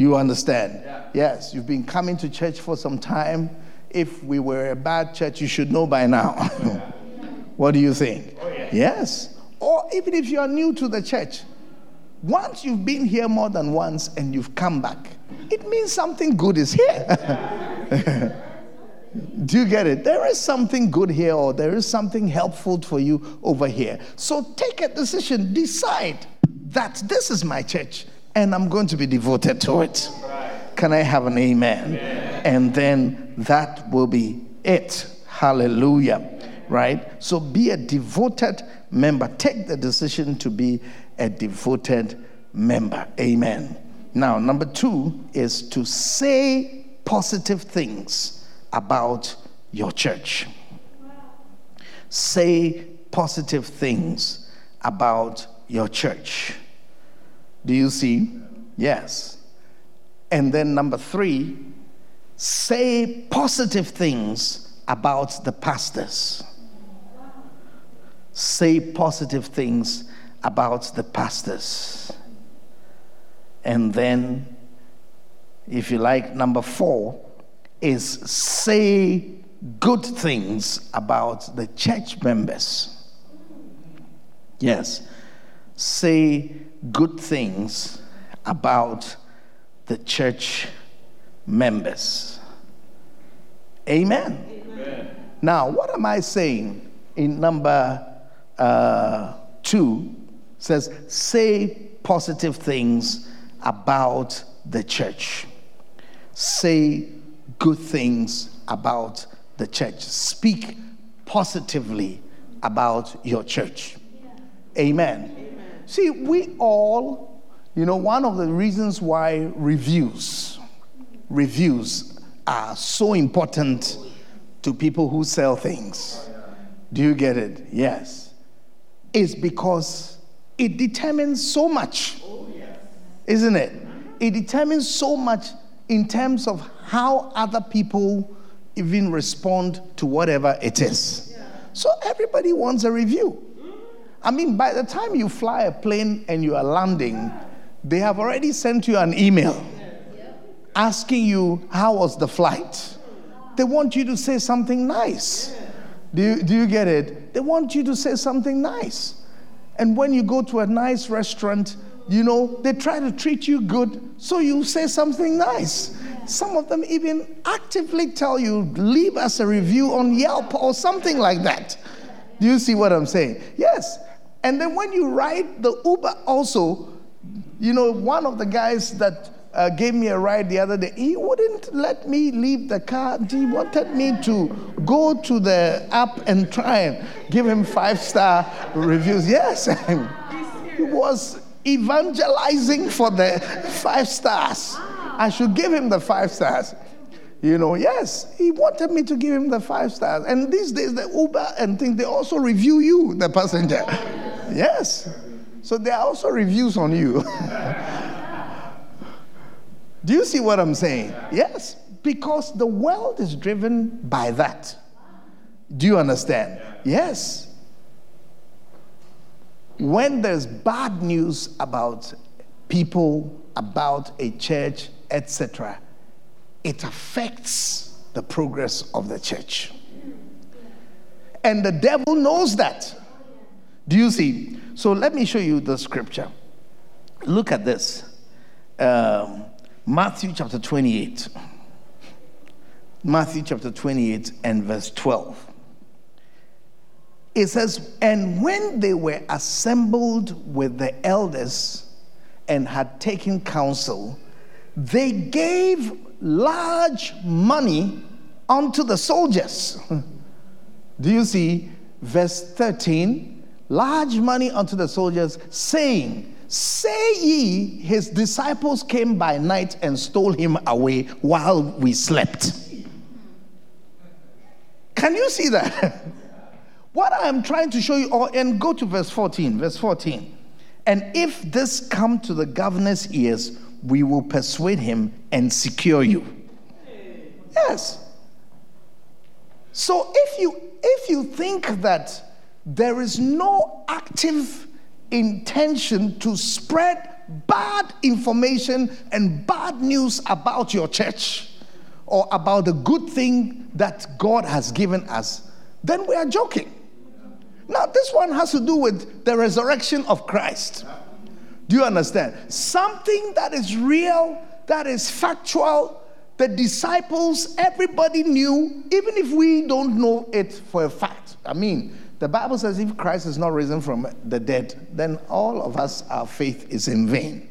You understand? Yeah. Yes, you've been coming to church for some time. If we were a bad church, you should know by now. what do you think? Oh, yeah. Yes or even if you are new to the church, once you've been here more than once and you've come back, it means something good is here. Do you get it? There is something good here, or there is something helpful for you over here. So take a decision, decide that this is my church and I'm going to be devoted to it. Can I have an amen? amen? And then that will be it. Hallelujah. Right? So be a devoted member. Take the decision to be a devoted member. Amen. Now, number two is to say positive things about your church. Say positive things about your church. Do you see? Yes. And then number three, say positive things about the pastors say positive things about the pastors. And then, if you like, number four is say good things about the church members. Yes, say good things about the church members. Amen. Amen. Now, what am I saying in number uh, 2 says, say positive things about the church. Say good things about the church. Speak positively about your church. Amen. Amen. See, we all, you know, one of the reasons why reviews, reviews are so important to people who sell things. Do you get it? Yes is because it determines so much, isn't it? It determines so much in terms of how other people even respond to whatever it is. So everybody wants a review. I mean, by the time you fly a plane and you are landing, they have already sent you an email asking you, How was the flight? They want you to say something nice. Do you, do you get it? They want you to say something nice. And when you go to a nice restaurant, you know, they try to treat you good, so you say something nice. Some of them even actively tell you, leave us a review on Yelp or something like that. Do you see what I'm saying? Yes. And then when you ride the Uber, also, you know, one of the guys that uh, gave me a ride the other day. He wouldn't let me leave the car. He wanted me to go to the app and try and give him five star reviews. Yes, he was evangelizing for the five stars. I should give him the five stars. You know, yes, he wanted me to give him the five stars. And these days, the Uber and things, they also review you, the passenger. Yes. So there are also reviews on you. Do you see what I'm saying? Yes, because the world is driven by that. Do you understand? Yes. When there's bad news about people, about a church, etc., it affects the progress of the church. And the devil knows that. Do you see? So let me show you the scripture. Look at this um, Matthew chapter 28. Matthew chapter 28 and verse 12. It says, And when they were assembled with the elders and had taken counsel, they gave large money unto the soldiers. Do you see? Verse 13 large money unto the soldiers, saying, Say ye, his disciples came by night and stole him away while we slept. Can you see that? what I am trying to show you, or and go to verse 14. Verse 14. And if this come to the governor's ears, we will persuade him and secure you. Yes. So if you if you think that there is no active intention to spread bad information and bad news about your church or about the good thing that God has given us, then we are joking. Now, this one has to do with the resurrection of Christ. Do you understand? Something that is real, that is factual, the disciples, everybody knew, even if we don't know it for a fact. I mean, the Bible says if Christ is not risen from the dead, then all of us, our faith is in vain.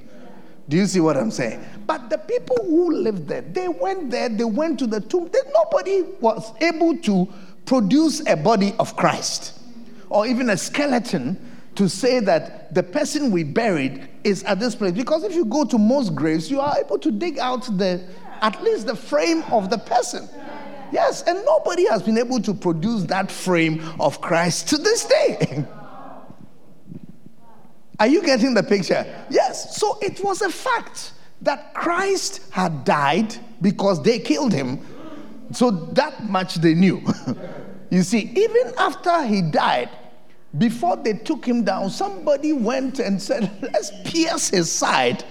Do you see what I'm saying? But the people who lived there, they went there, they went to the tomb. They, nobody was able to produce a body of Christ or even a skeleton to say that the person we buried is at this place. Because if you go to most graves, you are able to dig out the at least the frame of the person. Yes, and nobody has been able to produce that frame of Christ to this day. Are you getting the picture? Yes. So it was a fact that Christ had died because they killed him. So that much they knew. you see, even after he died, before they took him down, somebody went and said, Let's pierce his side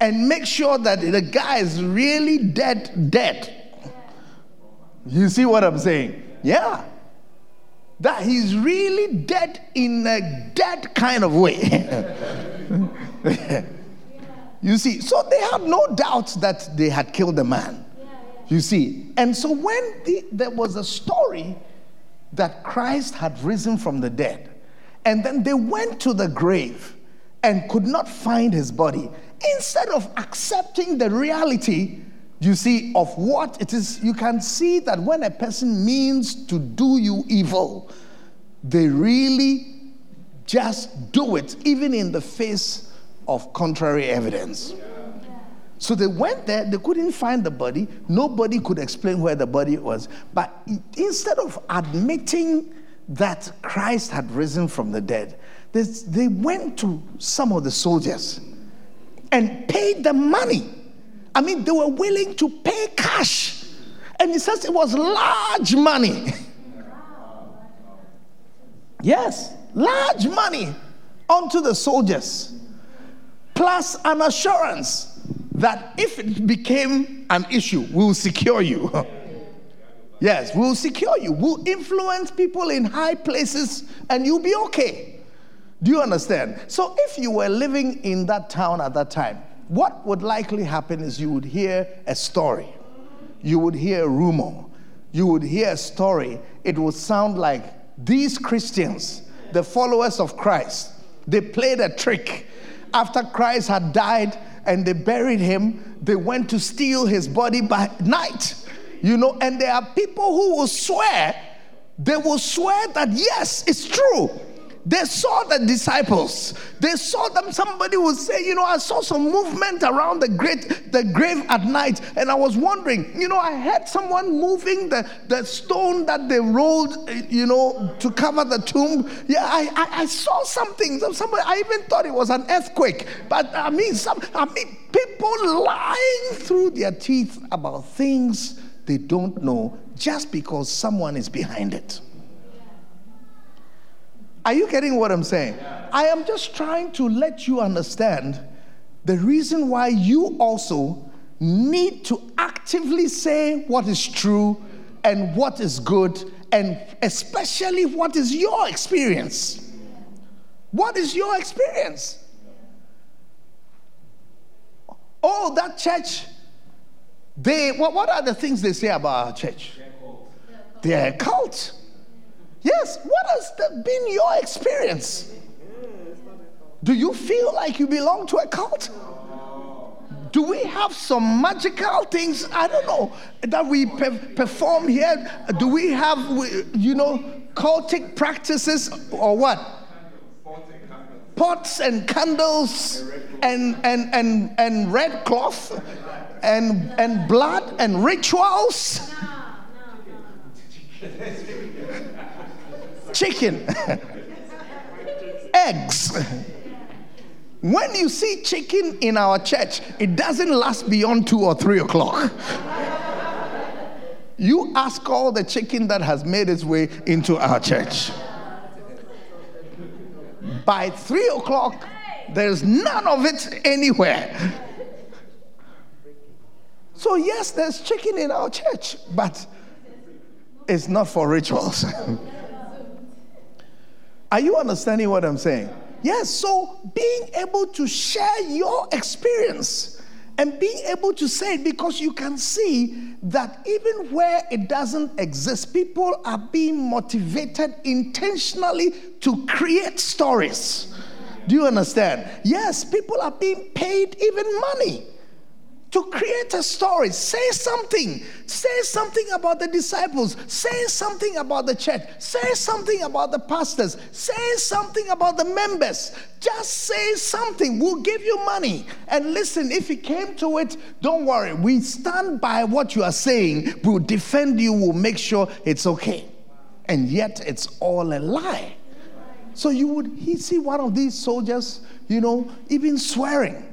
and make sure that the guy is really dead, dead. You see what I'm saying? Yeah. That he's really dead in a dead kind of way. you see, so they had no doubt that they had killed the man. You see, and so when the, there was a story that Christ had risen from the dead, and then they went to the grave and could not find his body, instead of accepting the reality you see, of what it is, you can see that when a person means to do you evil, they really just do it, even in the face of contrary evidence. So they went there, they couldn't find the body, nobody could explain where the body was. But instead of admitting that Christ had risen from the dead, they went to some of the soldiers and paid them money I mean, they were willing to pay cash. And he says it was large money. yes, large money onto the soldiers, plus an assurance that if it became an issue, we'll secure you. yes, we'll secure you. We'll influence people in high places and you'll be okay. Do you understand? So if you were living in that town at that time, what would likely happen is you would hear a story, you would hear a rumor, you would hear a story. It would sound like these Christians, the followers of Christ, they played a trick. After Christ had died and they buried him, they went to steal his body by night. You know, and there are people who will swear, they will swear that yes, it's true. They saw the disciples. They saw them. Somebody would say, You know, I saw some movement around the great the grave at night, and I was wondering, you know, I heard someone moving the, the stone that they rolled, you know, to cover the tomb. Yeah, I, I, I saw something. Somebody, I even thought it was an earthquake. But I mean, some I mean, people lying through their teeth about things they don't know just because someone is behind it. Are you getting what I'm saying? I am just trying to let you understand the reason why you also need to actively say what is true and what is good, and especially what is your experience. What is your experience? Oh, that church, they what, what are the things they say about our church? They're a cult. Yes, what has been your experience? Do you feel like you belong to a cult? Do we have some magical things, I don't know, that we pe- perform here? Do we have, you know, cultic practices or what? Pots and candles and, and, and, and red cloth and, and blood and rituals? Chicken, eggs. When you see chicken in our church, it doesn't last beyond two or three o'clock. you ask all the chicken that has made its way into our church. By three o'clock, there's none of it anywhere. So, yes, there's chicken in our church, but it's not for rituals. Are you understanding what I'm saying? Yes, so being able to share your experience and being able to say it because you can see that even where it doesn't exist, people are being motivated intentionally to create stories. Do you understand? Yes, people are being paid even money to create a story. Say something. Say something about the disciples. Say something about the church. Say something about the pastors. Say something about the members. Just say something. We'll give you money. And listen, if it came to it, don't worry. We stand by what you are saying. We'll defend you. We'll make sure it's okay. And yet, it's all a lie. So you would he see one of these soldiers, you know, even swearing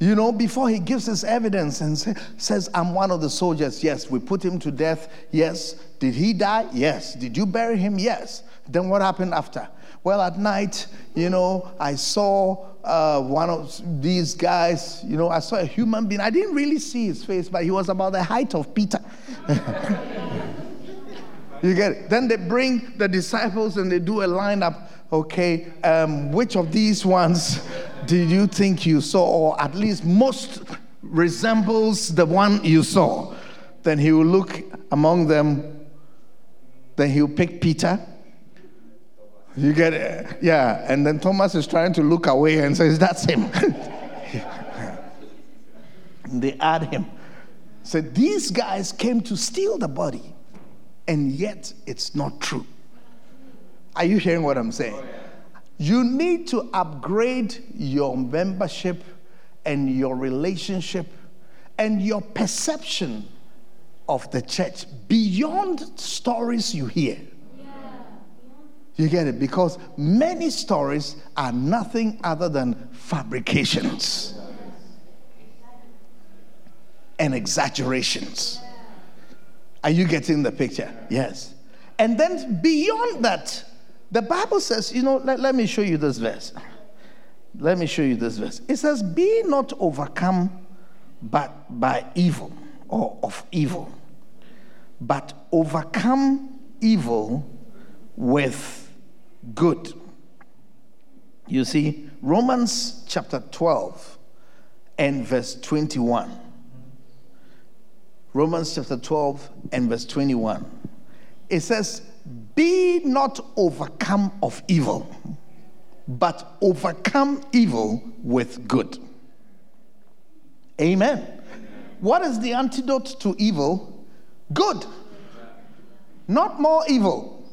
you know, before he gives his evidence and say, says, I'm one of the soldiers. Yes. We put him to death. Yes. Did he die? Yes. Did you bury him? Yes. Then what happened after? Well, at night, you know, I saw uh, one of these guys, you know, I saw a human being. I didn't really see his face, but he was about the height of Peter. you get it? Then they bring the disciples and they do a lineup. Okay, um, which of these ones did you think you saw, or at least most resembles the one you saw? Then he will look among them, then he'll pick Peter. You get it? Yeah. And then Thomas is trying to look away and says, That's him. they add him. So these guys came to steal the body, and yet it's not true. Are you hearing what I'm saying? You need to upgrade your membership and your relationship and your perception of the church beyond stories you hear. You get it? Because many stories are nothing other than fabrications and exaggerations. Are you getting the picture? Yes. And then beyond that, the Bible says, you know, let, let me show you this verse. Let me show you this verse. It says, Be not overcome but by evil or of evil, but overcome evil with good. You see, Romans chapter 12 and verse 21. Romans chapter 12 and verse 21. It says, be not overcome of evil, but overcome evil with good. Amen. What is the antidote to evil? Good. Not more evil.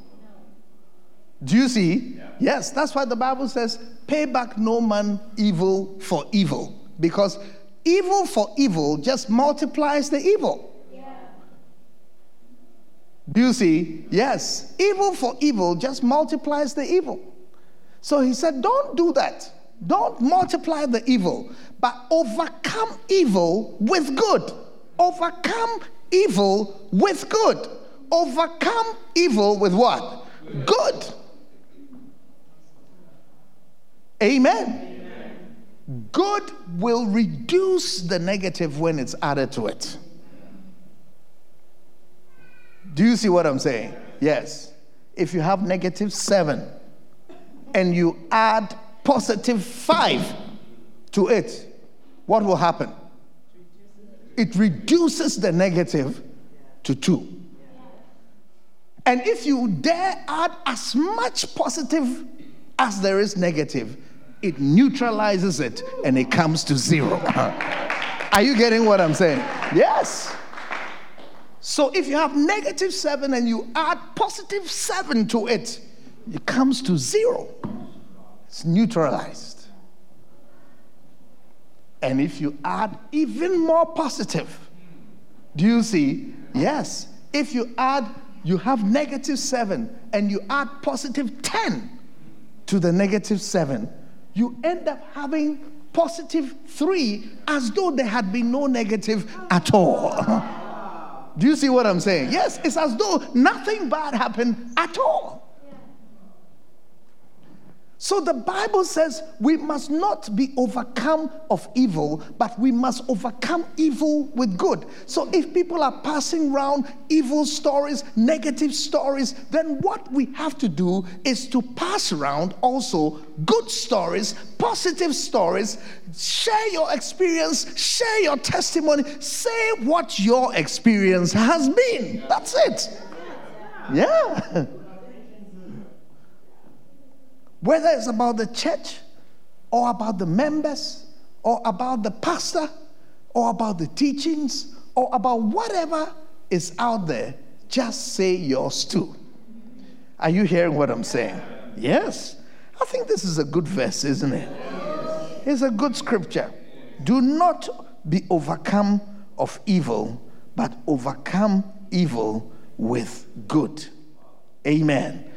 Do you see? Yes, that's why the Bible says, pay back no man evil for evil. Because evil for evil just multiplies the evil. Do you see? Yes. Evil for evil just multiplies the evil. So he said, Don't do that. Don't multiply the evil, but overcome evil with good. Overcome evil with good. Overcome evil with what? Good. Amen. Good will reduce the negative when it's added to it. Do you see what I'm saying? Yes. If you have negative seven and you add positive five to it, what will happen? It reduces the negative to two. And if you dare add as much positive as there is negative, it neutralizes it and it comes to zero. Are you getting what I'm saying? Yes. So if you have negative seven and you add positive seven to it, it comes to zero. It's neutralized. And if you add even more positive, do you see? Yes. If you add, you have negative seven and you add positive 10 to the negative seven, you end up having positive three as though there had been no negative at all. Do you see what I'm saying? Yes, it's as though nothing bad happened at all. So the Bible says we must not be overcome of evil, but we must overcome evil with good. So if people are passing around evil stories, negative stories, then what we have to do is to pass around also good stories, positive stories. Share your experience, share your testimony, say what your experience has been. That's it. Yeah. Whether it's about the church or about the members or about the pastor or about the teachings or about whatever is out there, just say yours too. Are you hearing what I'm saying? Yes. I think this is a good verse, isn't it? It's a good scripture. Do not be overcome of evil, but overcome evil with good. Amen.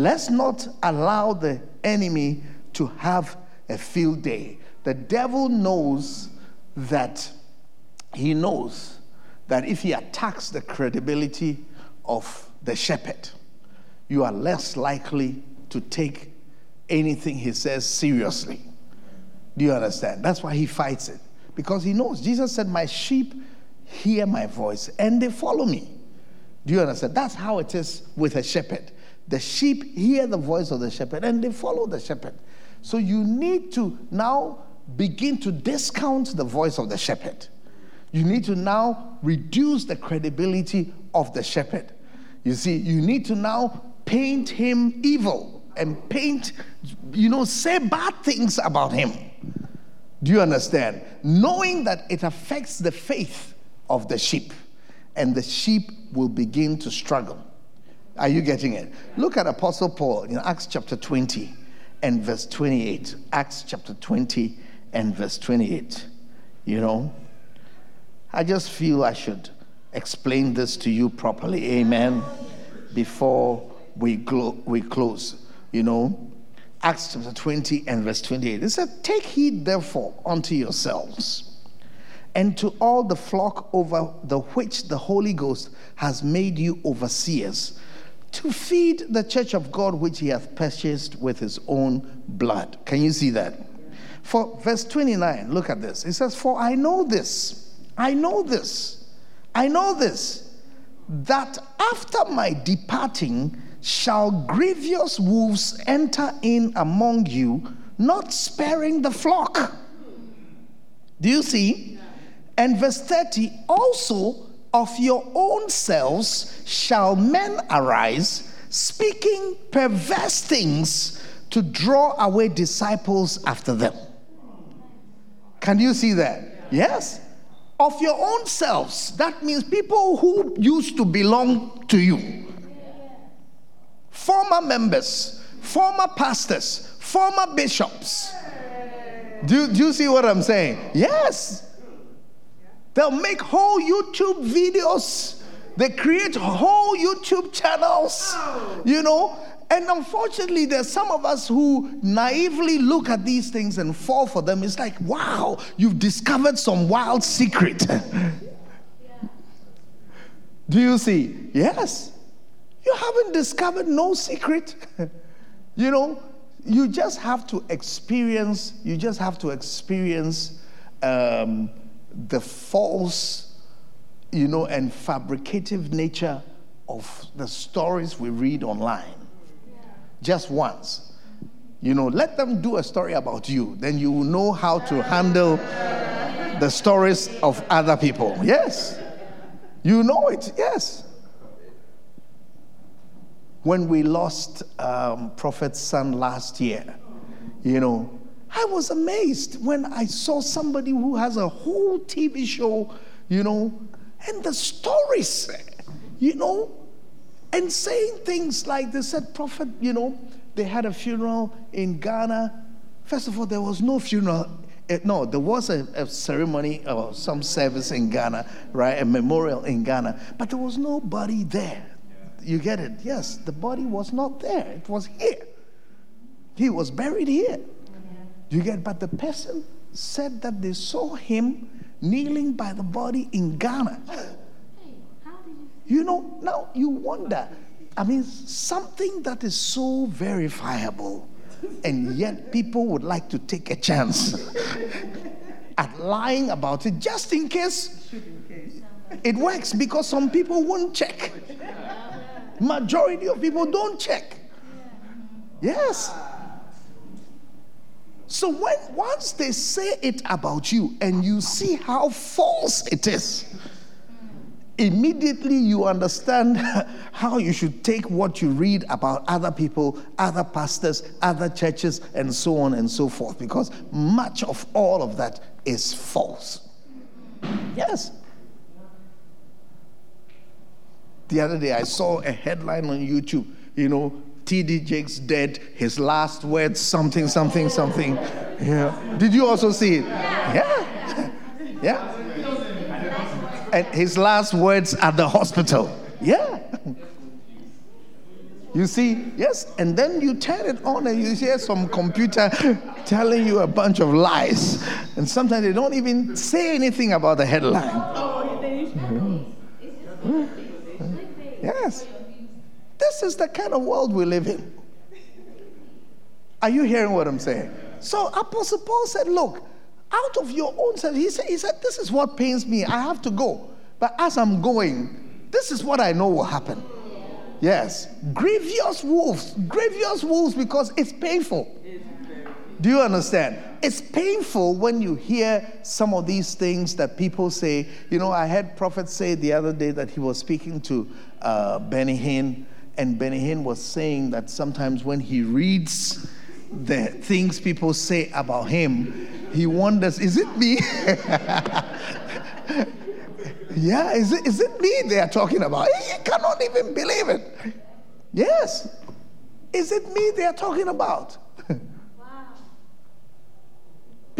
Let's not allow the enemy to have a field day. The devil knows that he knows that if he attacks the credibility of the shepherd, you are less likely to take anything he says seriously. Do you understand? That's why he fights it. Because he knows. Jesus said, My sheep hear my voice and they follow me. Do you understand? That's how it is with a shepherd. The sheep hear the voice of the shepherd and they follow the shepherd. So you need to now begin to discount the voice of the shepherd. You need to now reduce the credibility of the shepherd. You see, you need to now paint him evil and paint, you know, say bad things about him. Do you understand? Knowing that it affects the faith of the sheep, and the sheep will begin to struggle. Are you getting it? Look at Apostle Paul in Acts chapter 20 and verse 28. Acts chapter 20 and verse 28. You know, I just feel I should explain this to you properly. Amen. Before we, glo- we close, you know, Acts chapter 20 and verse 28. It said, Take heed therefore unto yourselves and to all the flock over the which the Holy Ghost has made you overseers to feed the church of God which he hath purchased with his own blood. Can you see that? For verse 29, look at this. It says, For I know this, I know this, I know this, that after my departing shall grievous wolves enter in among you, not sparing the flock. Do you see? And verse 30 also of your own selves shall men arise, speaking perverse things to draw away disciples after them. Can you see that? Yes. Of your own selves. That means people who used to belong to you. Former members, former pastors, former bishops. Do, do you see what I'm saying? Yes. They'll make whole YouTube videos. They create whole YouTube channels, you know. And unfortunately, there's some of us who naively look at these things and fall for them. It's like, wow, you've discovered some wild secret. Do you see? Yes. You haven't discovered no secret. you know, you just have to experience, you just have to experience um, the false, you know, and fabricative nature of the stories we read online. Just once. You know, let them do a story about you, then you will know how to handle the stories of other people. Yes. You know it, yes. When we lost um, Prophet's son last year, you know, I was amazed when I saw somebody who has a whole TV show, you know, and the stories, you know, and saying things like they said, Prophet, you know, they had a funeral in Ghana. First of all, there was no funeral. Eh, no, there was a, a ceremony or some service in Ghana, right? A memorial in Ghana, but there was nobody there. You get it? Yes, the body was not there. It was here. He was buried here. You get, but the person said that they saw him kneeling by the body in Ghana. You know, now you wonder. I mean, something that is so verifiable, and yet people would like to take a chance at lying about it just in case it works because some people won't check. Majority of people don't check. Yes. So when once they say it about you and you see how false it is, immediately you understand how you should take what you read about other people, other pastors, other churches, and so on and so forth, because much of all of that is false. Yes. The other day I saw a headline on YouTube, you know, TD Jakes dead, his last words, something, something, something. Yeah. Did you also see it? Yeah. Yeah. And his last words at the hospital. Yeah. You see, yes, and then you turn it on and you hear some computer telling you a bunch of lies. And sometimes they don't even say anything about the headline. Mm-hmm. Yes. This is the kind of world we live in. Are you hearing what I'm saying? So Apostle Paul said, Look, out of your own self, he said, he said, This is what pains me. I have to go. But as I'm going, this is what I know will happen. Yes. Grievous wolves. Grievous wolves because it's painful. Do you understand? It's painful when you hear some of these things that people say. You know, I heard Prophet say the other day that he was speaking to uh, Benny Hinn, and Benny was saying that sometimes when he reads the things people say about him, he wonders, is it me? yeah, is it, is it me they are talking about? He cannot even believe it. Yes. Is it me they are talking about?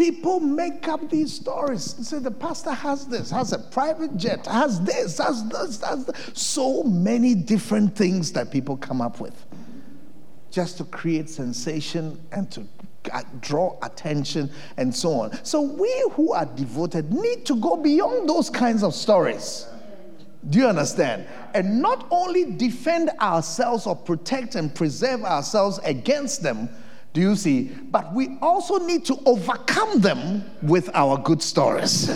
People make up these stories and say the pastor has this, has a private jet, has this, has this, has this. So many different things that people come up with just to create sensation and to uh, draw attention and so on. So we who are devoted need to go beyond those kinds of stories. Do you understand? And not only defend ourselves or protect and preserve ourselves against them, do you see? But we also need to overcome them with our good stories.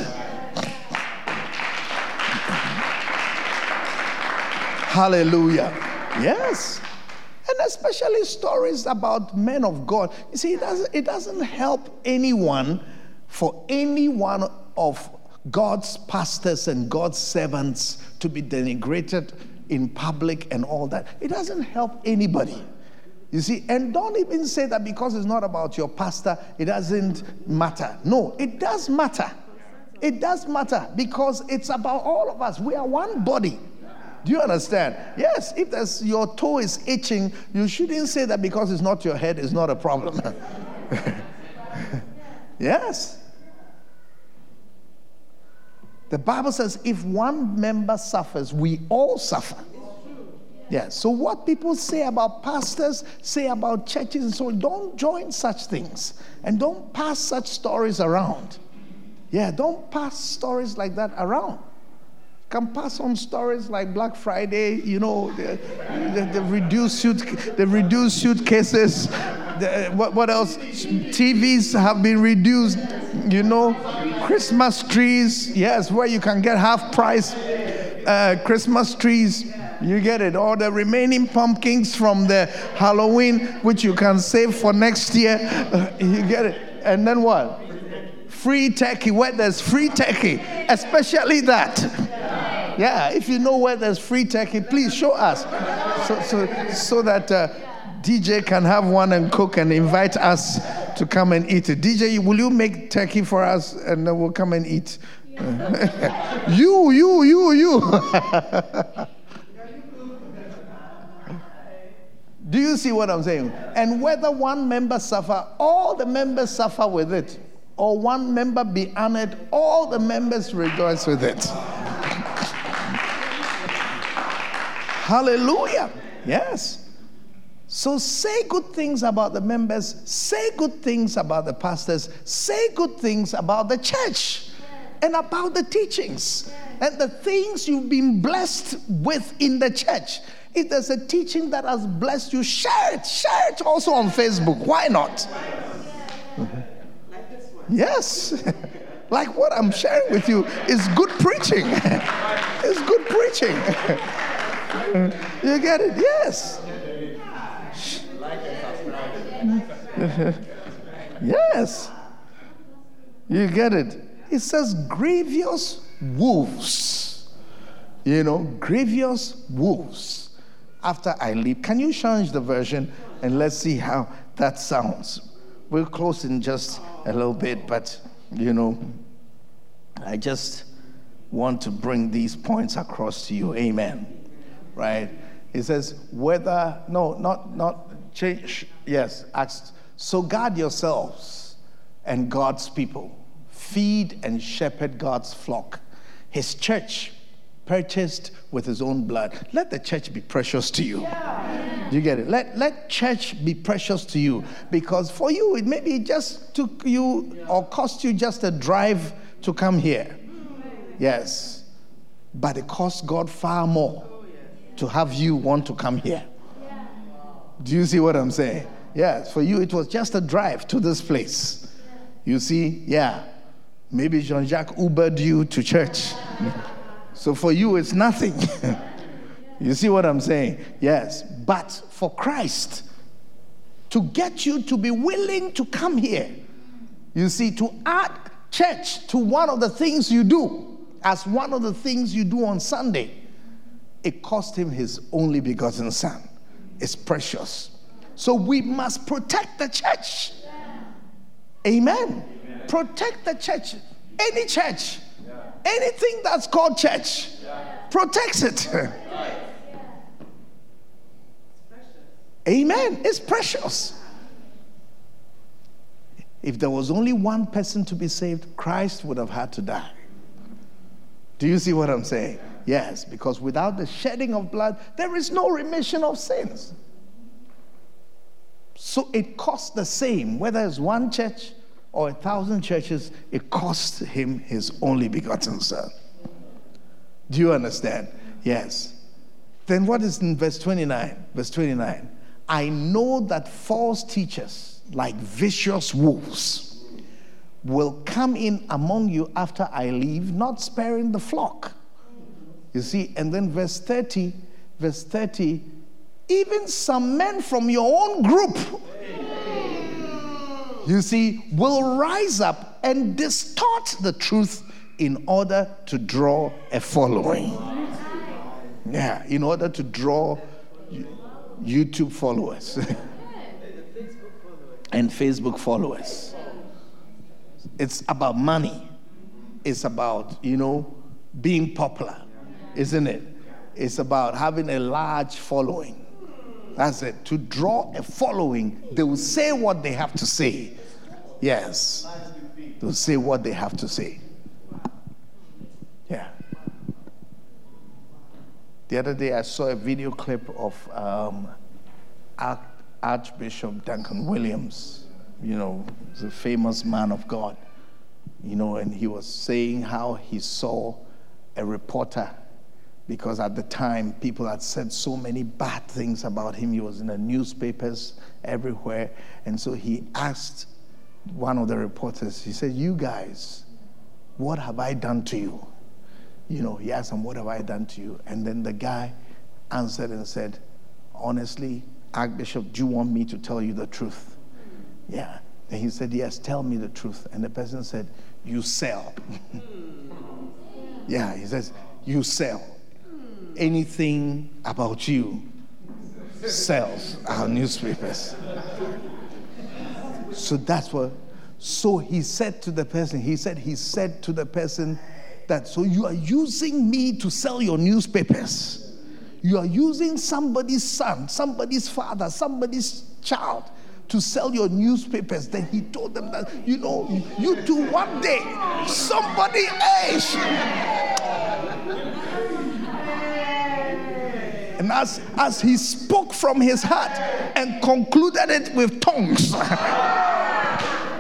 Hallelujah. Yes. And especially stories about men of God. You see, it doesn't, it doesn't help anyone for any one of God's pastors and God's servants to be denigrated in public and all that. It doesn't help anybody. You see, and don't even say that because it's not about your pastor, it doesn't matter. No, it does matter. It does matter because it's about all of us. We are one body. Do you understand? Yes, if your toe is itching, you shouldn't say that because it's not your head, it's not a problem. yes. The Bible says if one member suffers, we all suffer. Yeah. So what people say about pastors, say about churches, and so don't join such things and don't pass such stories around. Yeah, don't pass stories like that around. Can pass on stories like Black Friday, you know, the, the, the reduced suit, the reduced suitcases, The, what, what else? TVs have been reduced. You know, Christmas trees. Yes, where you can get half price uh, Christmas trees. You get it. All the remaining pumpkins from the Halloween, which you can save for next year. You get it. And then what? Free turkey. Where there's free turkey, especially that. Yeah, if you know where there's free turkey, please show us so, so, so that uh, DJ can have one and cook and invite us to come and eat it. DJ, will you make turkey for us and then we'll come and eat? you, you, you, you. Do you see what I'm saying? And whether one member suffer, all the members suffer with it, or one member be honored, all the members rejoice with it. Hallelujah. Yes. So say good things about the members, say good things about the pastors, say good things about the church and about the teachings and the things you've been blessed with in the church. If there's a teaching that has blessed you, share it. Share it also on Facebook. Why not? Yes. like what I'm sharing with you is good preaching. it's good preaching. you get it? Yes. yes. You get it? It says grievous wolves. You know, grievous wolves. After I leave, can you change the version and let's see how that sounds? We'll close in just a little bit, but you know, I just want to bring these points across to you. Amen. Right? It says, whether, no, not, not change, yes. So guard yourselves and God's people feed and shepherd God's flock, his church purchased with his own blood. Let the church be precious to you. Yeah. You get it? Let, let church be precious to you because for you, it maybe just took you or cost you just a drive to come here. Yes. But it cost God far more to have you want to come here. Do you see what I'm saying? Yes, for you, it was just a drive to this place. You see? Yeah. Maybe Jean Jacques Ubered you to church. So for you, it's nothing. you see what I'm saying? Yes. But for Christ, to get you to be willing to come here, you see, to add church to one of the things you do, as one of the things you do on Sunday, it cost him his only begotten son. It's precious. So we must protect the church. Amen. Protect the church. Any church. Anything that's called church protects it. Amen. It's precious. If there was only one person to be saved, Christ would have had to die. Do you see what I'm saying? Yes, because without the shedding of blood, there is no remission of sins. So it costs the same, whether it's one church or a thousand churches, it cost him his only begotten son. Do you understand? Yes. Then what is in verse 29? Verse 29. I know that false teachers, like vicious wolves, will come in among you after I leave, not sparing the flock. You see, and then verse 30, verse 30, even some men from your own group you see, will rise up and distort the truth in order to draw a following. Yeah, in order to draw YouTube followers and Facebook followers. It's about money. It's about, you know, being popular, isn't it? It's about having a large following. That's it. To draw a following, they will say what they have to say. Yes. They'll say what they have to say. Yeah. The other day I saw a video clip of um, Archbishop Duncan Williams, you know, the famous man of God, you know, and he was saying how he saw a reporter because at the time people had said so many bad things about him. He was in the newspapers everywhere. And so he asked one of the reporters, he said, You guys, what have I done to you? You know, he asked him, What have I done to you? And then the guy answered and said, Honestly, Archbishop, do you want me to tell you the truth? Yeah. And he said, Yes, tell me the truth. And the person said, You sell. yeah, he says, You sell. Anything about you sells our newspapers. So that's what. So he said to the person, he said, he said to the person that, so you are using me to sell your newspapers. You are using somebody's son, somebody's father, somebody's child to sell your newspapers. Then he told them that, you know, you do one day, somebody else. And as, as he spoke from his heart and concluded it with tongues,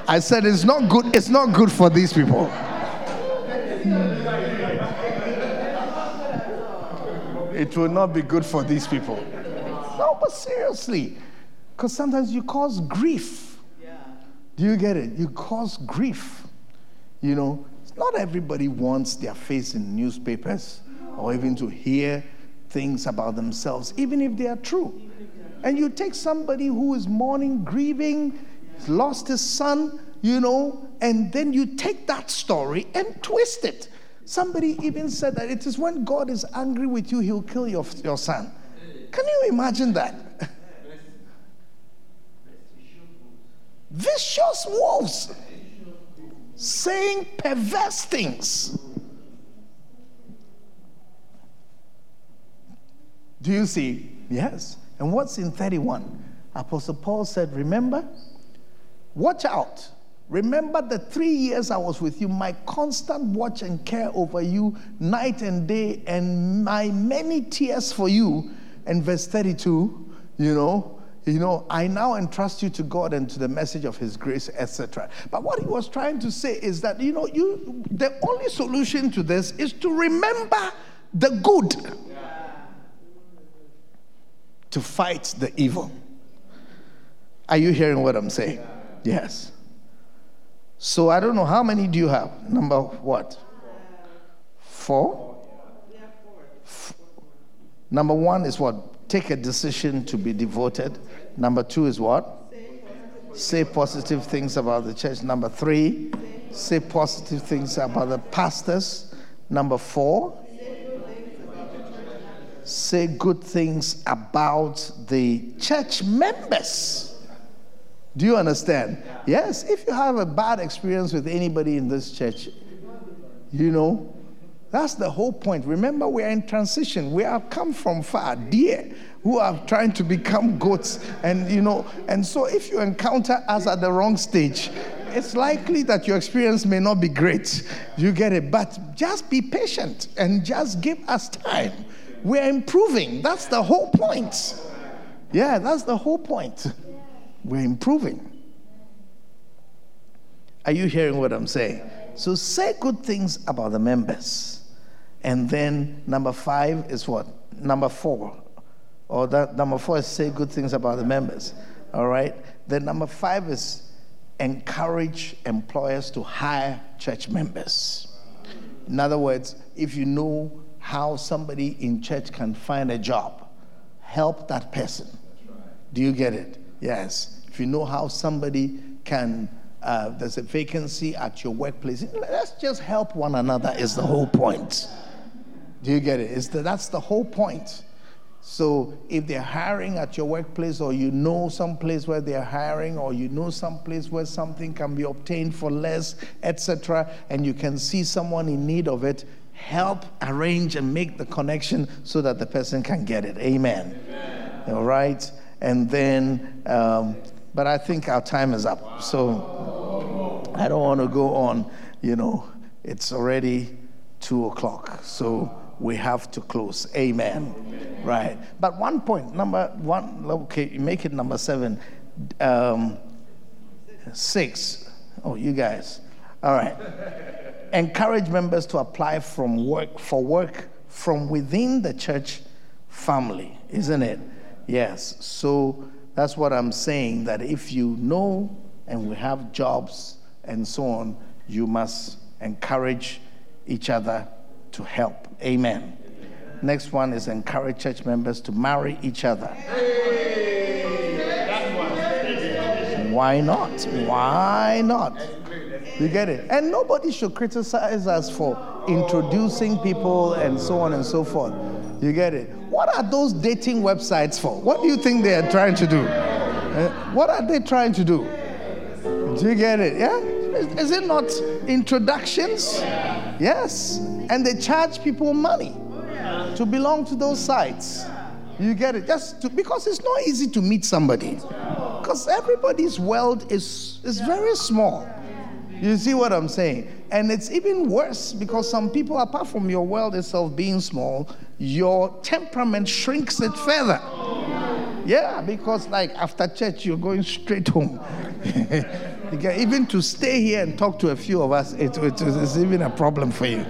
I said, it's not good, it's not good for these people. It will not be good for these people. No, but seriously, because sometimes you cause grief. Do you get it? You cause grief. You know, not everybody wants their face in newspapers or even to hear things about themselves, even if they are true. And you take somebody who is mourning, grieving, lost his son, you know, and then you take that story and twist it. Somebody even said that it is when God is angry with you, he'll kill your, your son. Can you imagine that? Vicious wolves saying perverse things. Do you see? Yes. And what's in 31? Apostle Paul said, Remember, watch out. Remember the three years I was with you, my constant watch and care over you night and day, and my many tears for you. And verse 32, you know, you know, I now entrust you to God and to the message of His grace, etc. But what he was trying to say is that, you know, you the only solution to this is to remember the good to fight the evil. Are you hearing what I'm saying? Yes. So I don't know how many do you have? Number what? Four? F- Number one is what? Take a decision to be devoted. Number two is what? Say positive things about the church. Number three, say positive things about the pastors. Number four, say good things about the church members. Do you understand? Yes, if you have a bad experience with anybody in this church, you know, that's the whole point. Remember, we are in transition. We have come from far, dear, who are trying to become goats. And, you know, and so if you encounter us at the wrong stage, it's likely that your experience may not be great. You get it? But just be patient and just give us time. We're improving. That's the whole point. Yeah, that's the whole point. We're improving. Are you hearing what I'm saying? So say good things about the members. And then number five is what? Number four. Or that number four is say good things about the members. All right? Then number five is encourage employers to hire church members. In other words, if you know how somebody in church can find a job, help that person. Do you get it? Yes. If you know how somebody can, uh, there's a vacancy at your workplace, let's just help one another, is the whole point. Do you get it? It's the, that's the whole point. So if they're hiring at your workplace, or you know some place where they're hiring, or you know some place where something can be obtained for less, etc., and you can see someone in need of it, help arrange and make the connection so that the person can get it. Amen. Amen. All right. And then, um, but I think our time is up. So I don't want to go on. You know, it's already two o'clock. So we have to close. Amen. Amen. Right. But one point, number one, okay, make it number seven. Um, six. Oh, you guys. All right encourage members to apply from work for work from within the church family, isn't it? Yes. So that's what I'm saying that if you know and we have jobs and so on, you must encourage each other to help. Amen. Next one is encourage church members to marry each other. Why not? Why not? You get it? And nobody should criticize us for introducing people and so on and so forth. You get it? What are those dating websites for? What do you think they are trying to do? Uh, what are they trying to do? Do you get it? Yeah? Is it not introductions? Yes. And they charge people money to belong to those sites. You get it? Just to, because it's not easy to meet somebody. Because everybody's world is, is very small. You see what I'm saying? And it's even worse because some people, apart from your world itself being small, your temperament shrinks it further. Yeah, because like after church, you're going straight home. even to stay here and talk to a few of us, it, it, it's even a problem for you.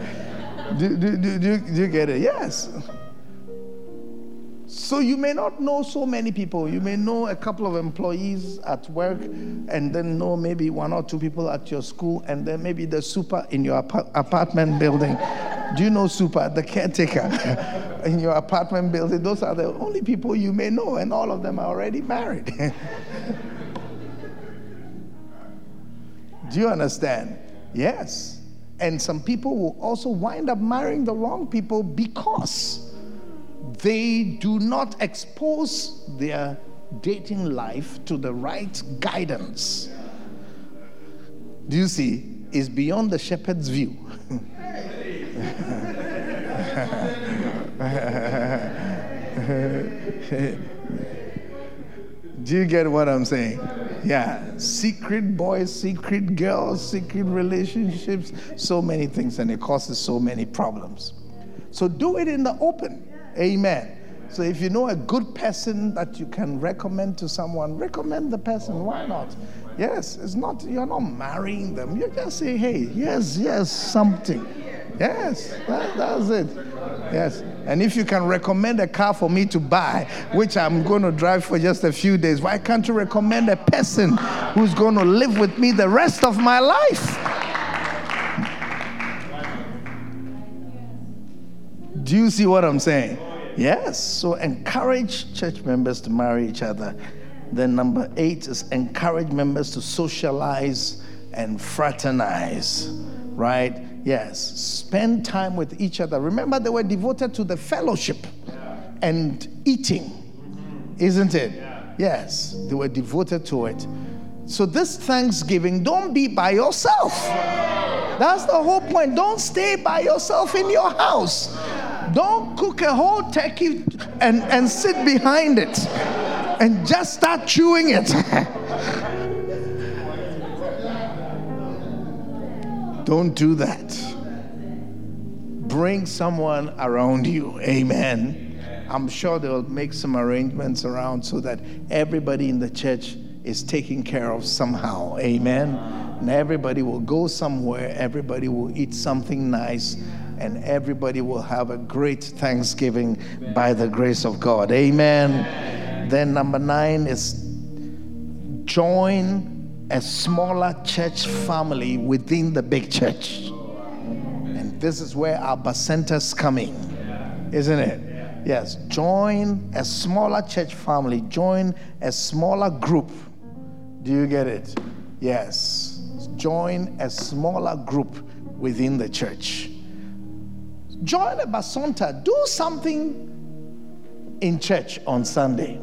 Do, do, do, do, do you get it? Yes. So you may not know so many people. You may know a couple of employees at work, and then know maybe one or two people at your school, and then maybe the super in your apartment building. Do you know super, the caretaker in your apartment building? Those are the only people you may know, and all of them are already married. Do you understand? Yes. And some people will also wind up marrying the wrong people because they do not expose their dating life to the right guidance. Do you see? Is beyond the shepherd's view. Do you get what I'm saying? Yeah. Secret boys, secret girls, secret relationships, so many things, and it causes so many problems. So do it in the open. Amen. So if you know a good person that you can recommend to someone, recommend the person. Why not? Yes, it's not, you're not marrying them. You just say, hey, yes, yes, something. Yes, that, that's it. Yes. And if you can recommend a car for me to buy, which I'm going to drive for just a few days, why can't you recommend a person who's going to live with me the rest of my life? Do you see what I'm saying? Yes. So encourage church members to marry each other. Then number eight is encourage members to socialize and fraternize, right? Yes, spend time with each other. Remember, they were devoted to the fellowship and eating, isn't it? Yes, they were devoted to it. So, this Thanksgiving, don't be by yourself. That's the whole point. Don't stay by yourself in your house. Don't cook a whole turkey and, and sit behind it and just start chewing it. Don't do that. Bring someone around you. Amen. I'm sure they'll make some arrangements around so that everybody in the church is taken care of somehow. Amen. And everybody will go somewhere, everybody will eat something nice, and everybody will have a great Thanksgiving by the grace of God. Amen. Then, number nine is join a smaller church family within the big church. And this is where our bacentas come in, isn't it? Yes, join a smaller church family, join a smaller group. Do you get it? Yes, join a smaller group within the church. Join a bacenta. do something in church on Sunday.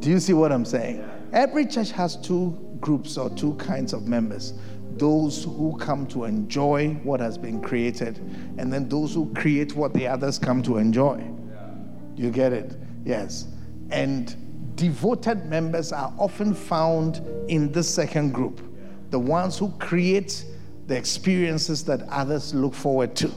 Do you see what I'm saying? Every church has two groups or two kinds of members those who come to enjoy what has been created, and then those who create what the others come to enjoy. You get it? Yes. And devoted members are often found in the second group the ones who create the experiences that others look forward to.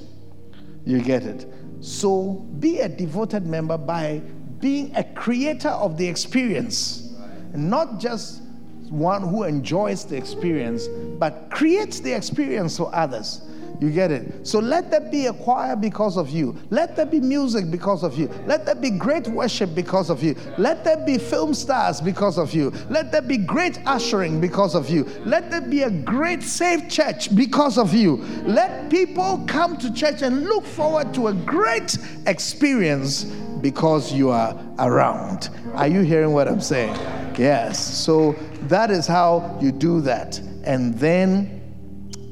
You get it? So be a devoted member by being a creator of the experience, not just one who enjoys the experience, but creates the experience for others. You get it? So let there be a choir because of you. Let there be music because of you. Let there be great worship because of you. Let there be film stars because of you. Let there be great ushering because of you. Let there be a great safe church because of you. Let people come to church and look forward to a great experience because you are around. Are you hearing what I'm saying? Yes. So that is how you do that. And then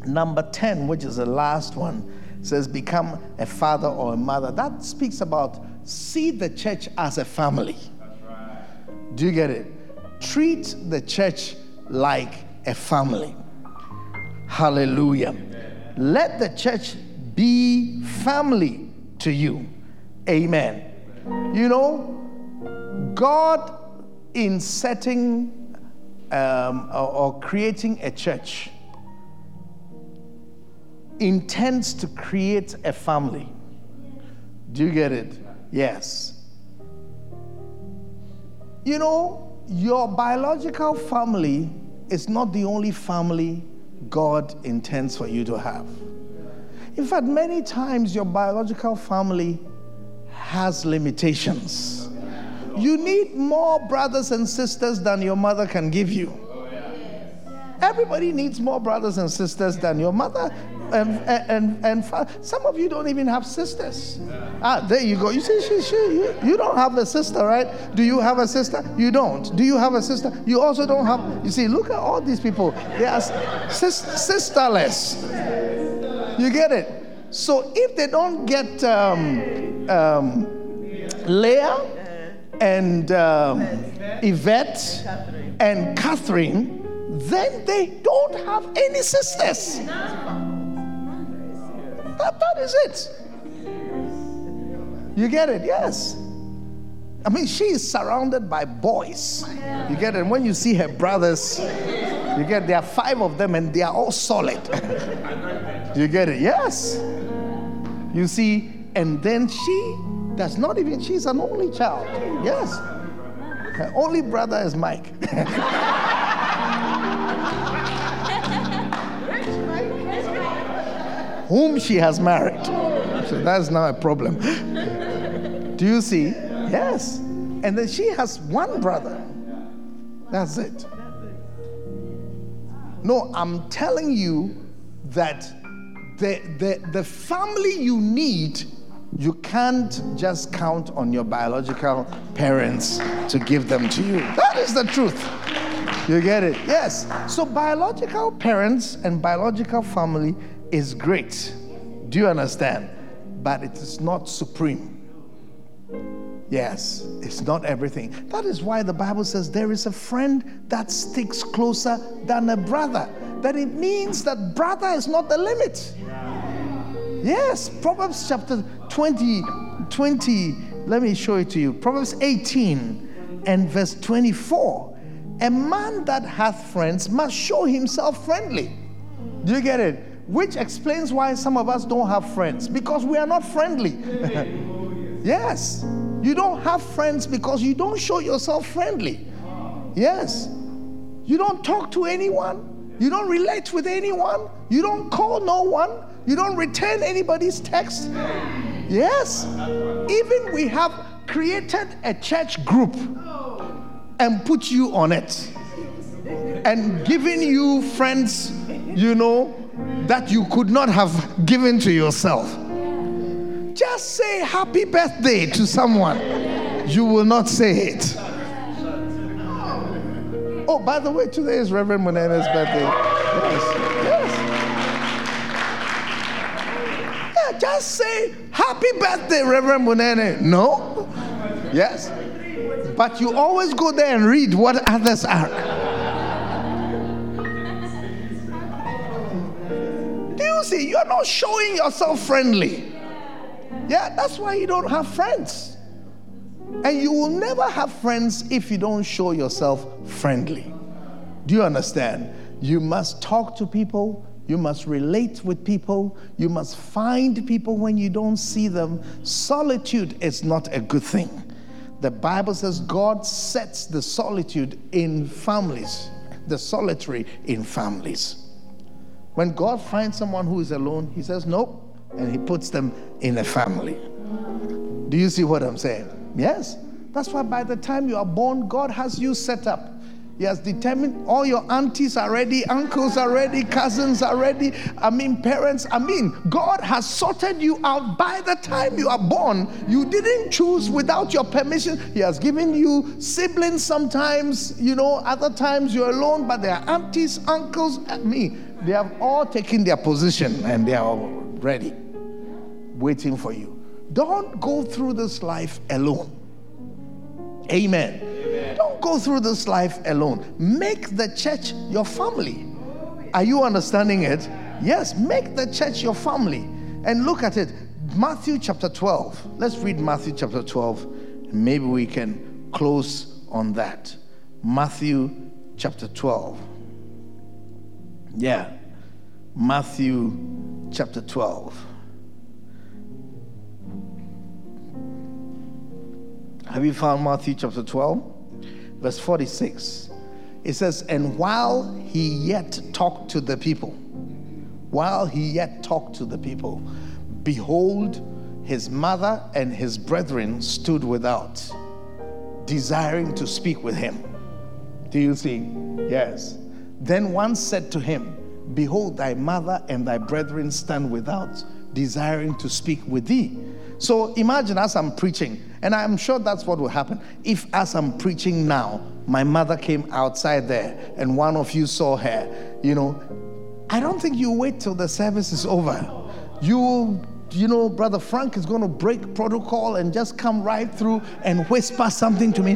Number 10, which is the last one, says become a father or a mother. That speaks about see the church as a family. Do you get it? Treat the church like a family. Hallelujah. Let the church be family to you. Amen. You know, God, in setting um, or creating a church, intends to create a family. Do you get it? Yes. You know, your biological family is not the only family God intends for you to have. In fact, many times your biological family has limitations. You need more brothers and sisters than your mother can give you. Everybody needs more brothers and sisters than your mother and, and, and, some of you don't even have sisters. Ah, there you go. You see, she, she, you, you don't have a sister, right? Do you have a sister? You don't. Do you have a sister? You also don't have. You see, look at all these people. They are sis, sisterless. You get it? So if they don't get um, um, Leah and um, Yvette and Catherine, then they don't have any sisters. That, that is it. You get it? Yes. I mean, she is surrounded by boys. You get it? And when you see her brothers, you get there are five of them and they are all solid. you get it? Yes. You see, and then she does not even, she's an only child. Yes. Her only brother is Mike. whom she has married. So that's not a problem. Do you see? Yes. And then she has one brother. That's it. No, I'm telling you that the, the, the family you need, you can't just count on your biological parents to give them to you. That is the truth. You get it? Yes. So, biological parents and biological family is great. Do you understand? But it is not supreme. Yes, it's not everything. That is why the Bible says there is a friend that sticks closer than a brother. That it means that brother is not the limit. Yes, Proverbs chapter 20, 20, let me show it to you. Proverbs 18 and verse 24. A man that hath friends must show himself friendly. Do you get it? Which explains why some of us don't have friends because we are not friendly. yes. You don't have friends because you don't show yourself friendly. Yes. You don't talk to anyone. You don't relate with anyone. You don't call no one. You don't return anybody's text. Yes. Even we have created a church group and put you on it and given you friends, you know, that you could not have given to yourself. Just say happy birthday to someone. You will not say it. Oh, by the way, today is Reverend Monene's birthday. Yes. Yes. Yeah, just say happy birthday, Reverend Monene. No? Yes. But you always go there and read what others are. See, you're not showing yourself friendly. Yeah, that's why you don't have friends. And you will never have friends if you don't show yourself friendly. Do you understand? You must talk to people. You must relate with people. You must find people when you don't see them. Solitude is not a good thing. The Bible says God sets the solitude in families, the solitary in families. When God finds someone who is alone, He says, Nope, and He puts them in a family. Do you see what I'm saying? Yes. That's why by the time you are born, God has you set up. He has determined all your aunties are ready, uncles are ready, cousins are ready. I mean, parents. I mean, God has sorted you out by the time you are born. You didn't choose without your permission. He has given you siblings sometimes, you know, other times you're alone, but there are aunties, uncles, I mean, they have all taken their position and they are ready, waiting for you. Don't go through this life alone. Amen. Amen. Don't go through this life alone. Make the church your family. Are you understanding it? Yes, make the church your family. And look at it. Matthew chapter 12. Let's read Matthew chapter 12. Maybe we can close on that. Matthew chapter 12. Yeah. Matthew chapter 12. Have you found Matthew chapter 12? Verse 46. It says, And while he yet talked to the people, while he yet talked to the people, behold, his mother and his brethren stood without, desiring to speak with him. Do you see? Yes. Then one said to him, Behold, thy mother and thy brethren stand without, desiring to speak with thee. So imagine as I'm preaching, and I'm sure that's what will happen. If, as I'm preaching now, my mother came outside there and one of you saw her, you know, I don't think you wait till the service is over. You, you know, Brother Frank is going to break protocol and just come right through and whisper something to me.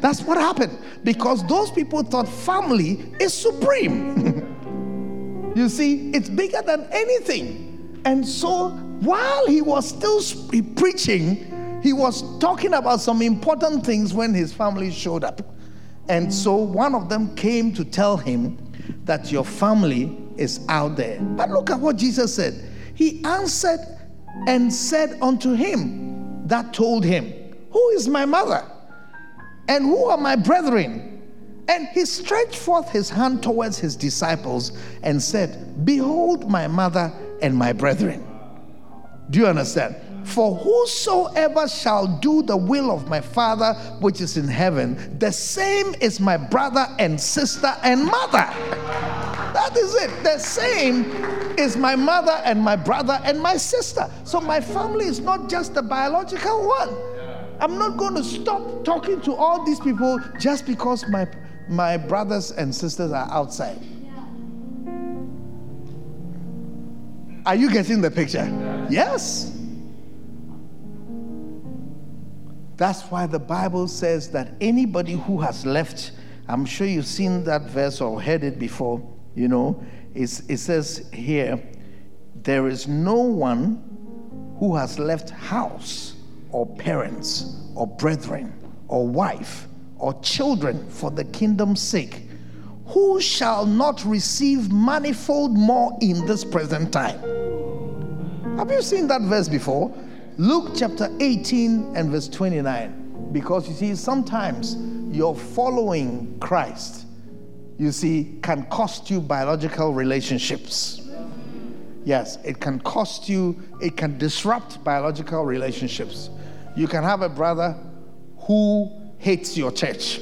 That's what happened because those people thought family is supreme. you see, it's bigger than anything. And so while he was still preaching, he was talking about some important things when his family showed up. And so one of them came to tell him that your family is out there. But look at what Jesus said. He answered and said unto him that told him, Who is my mother? And who are my brethren? And he stretched forth his hand towards his disciples and said, Behold my mother and my brethren. Do you understand? For whosoever shall do the will of my Father which is in heaven, the same is my brother and sister and mother. That is it. The same is my mother and my brother and my sister. So my family is not just the biological one. I'm not going to stop talking to all these people just because my, my brothers and sisters are outside. Are you getting the picture? Yes. That's why the Bible says that anybody who has left, I'm sure you've seen that verse or heard it before, you know, it says here, there is no one who has left house or parents or brethren or wife or children for the kingdom's sake who shall not receive manifold more in this present time. Have you seen that verse before? Luke chapter 18 and verse 29. Because you see, sometimes your following Christ, you see, can cost you biological relationships. Yes, it can cost you, it can disrupt biological relationships. You can have a brother who hates your church.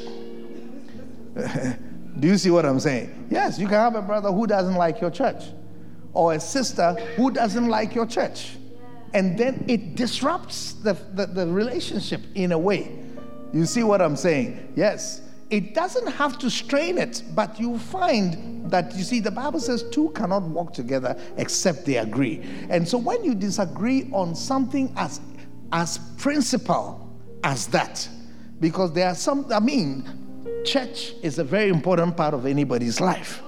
Do you see what I'm saying? Yes, you can have a brother who doesn't like your church or a sister who doesn't like your church. And then it disrupts the, the, the, relationship in a way. You see what I'm saying? Yes. It doesn't have to strain it, but you find that, you see, the Bible says two cannot walk together except they agree. And so when you disagree on something as, as principal as that, because there are some, I mean, church is a very important part of anybody's life.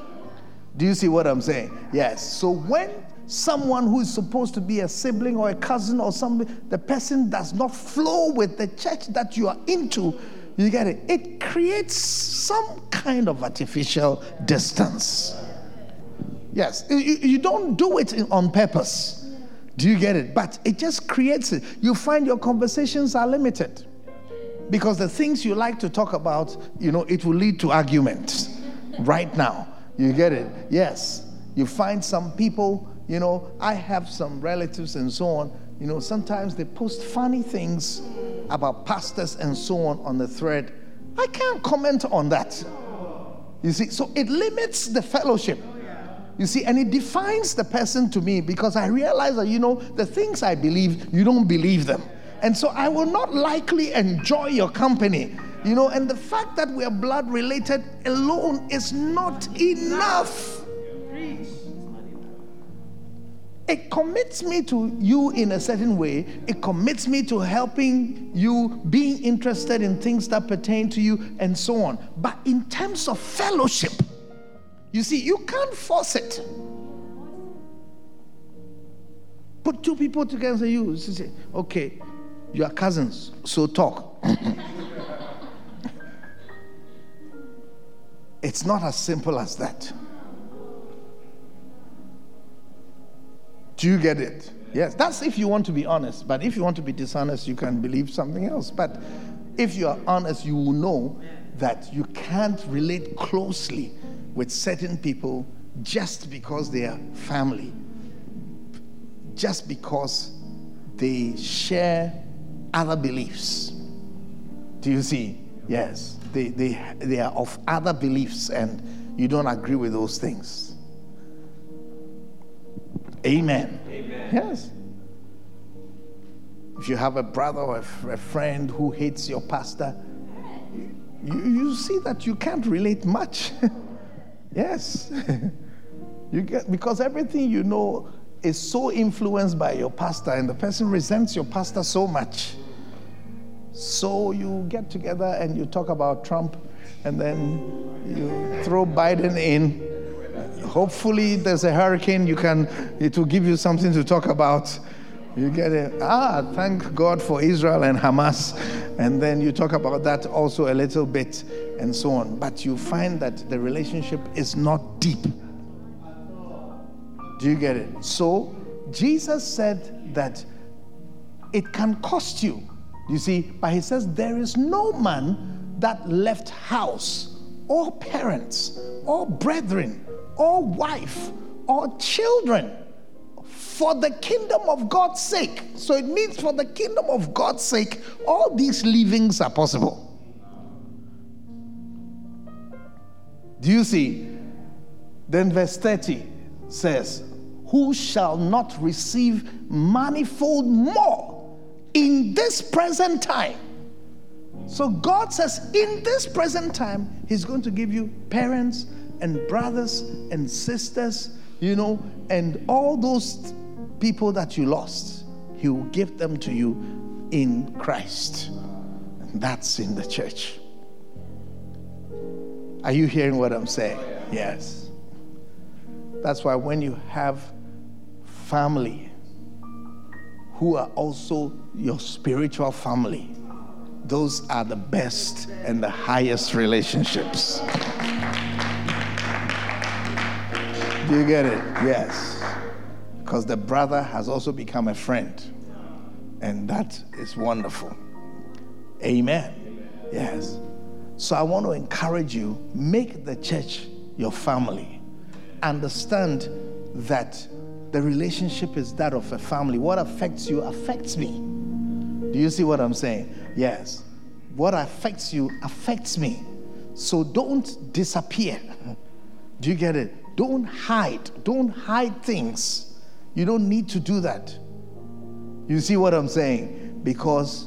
Do you see what I'm saying? Yes. So when someone who is supposed to be a sibling or a cousin or something, the person does not flow with the church that you are into, you get it? It creates some kind of artificial distance. Yes, you, you don't do it on purpose. Do you get it? But it just creates it. You find your conversations are limited because the things you like to talk about, you know, it will lead to arguments right now. You get it? Yes. You find some people, you know, I have some relatives and so on, you know, sometimes they post funny things about pastors and so on on the thread. I can't comment on that. You see, so it limits the fellowship. You see, and it defines the person to me because I realize that, you know, the things I believe, you don't believe them. And so I will not likely enjoy your company. You know, and the fact that we are blood related alone is not enough. It commits me to you in a certain way. It commits me to helping you, being interested in things that pertain to you, and so on. But in terms of fellowship, you see, you can't force it. Put two people together and say, You say, okay, you are cousins, so talk. it's not as simple as that. Do you get it? Yes, that's if you want to be honest. But if you want to be dishonest, you can believe something else. But if you are honest, you will know that you can't relate closely with certain people just because they are family, just because they share other beliefs. Do you see? Yes, they, they, they are of other beliefs and you don't agree with those things. Amen. Amen. Yes. If you have a brother or a friend who hates your pastor, you, you see that you can't relate much. yes. you get because everything you know is so influenced by your pastor, and the person resents your pastor so much. So you get together and you talk about Trump, and then you throw Biden in hopefully there's a hurricane you can it will give you something to talk about. You get it? Ah thank god for israel and hamas. And then you talk about that also a little bit and so on. But you find that the relationship is not deep. Do you get it? So jesus said that it can cost you. You see but he says there is no man that left house or parents or brethren or wife or children for the kingdom of God's sake. So it means for the kingdom of God's sake, all these leavings are possible. Do you see? Then verse 30 says, Who shall not receive manifold more in this present time? So God says, In this present time, He's going to give you parents and brothers and sisters, you know, and all those people that you lost, He will give them to you in Christ. And that's in the church. Are you hearing what I'm saying? Yes. That's why when you have family who are also your spiritual family, those are the best and the highest relationships. You get it? Yes. Because the brother has also become a friend. And that is wonderful. Amen. Yes. So I want to encourage you make the church your family. Understand that the relationship is that of a family. What affects you affects me. Do you see what I'm saying? Yes. What affects you affects me. So don't disappear. Do you get it? Don't hide. Don't hide things. You don't need to do that. You see what I'm saying? Because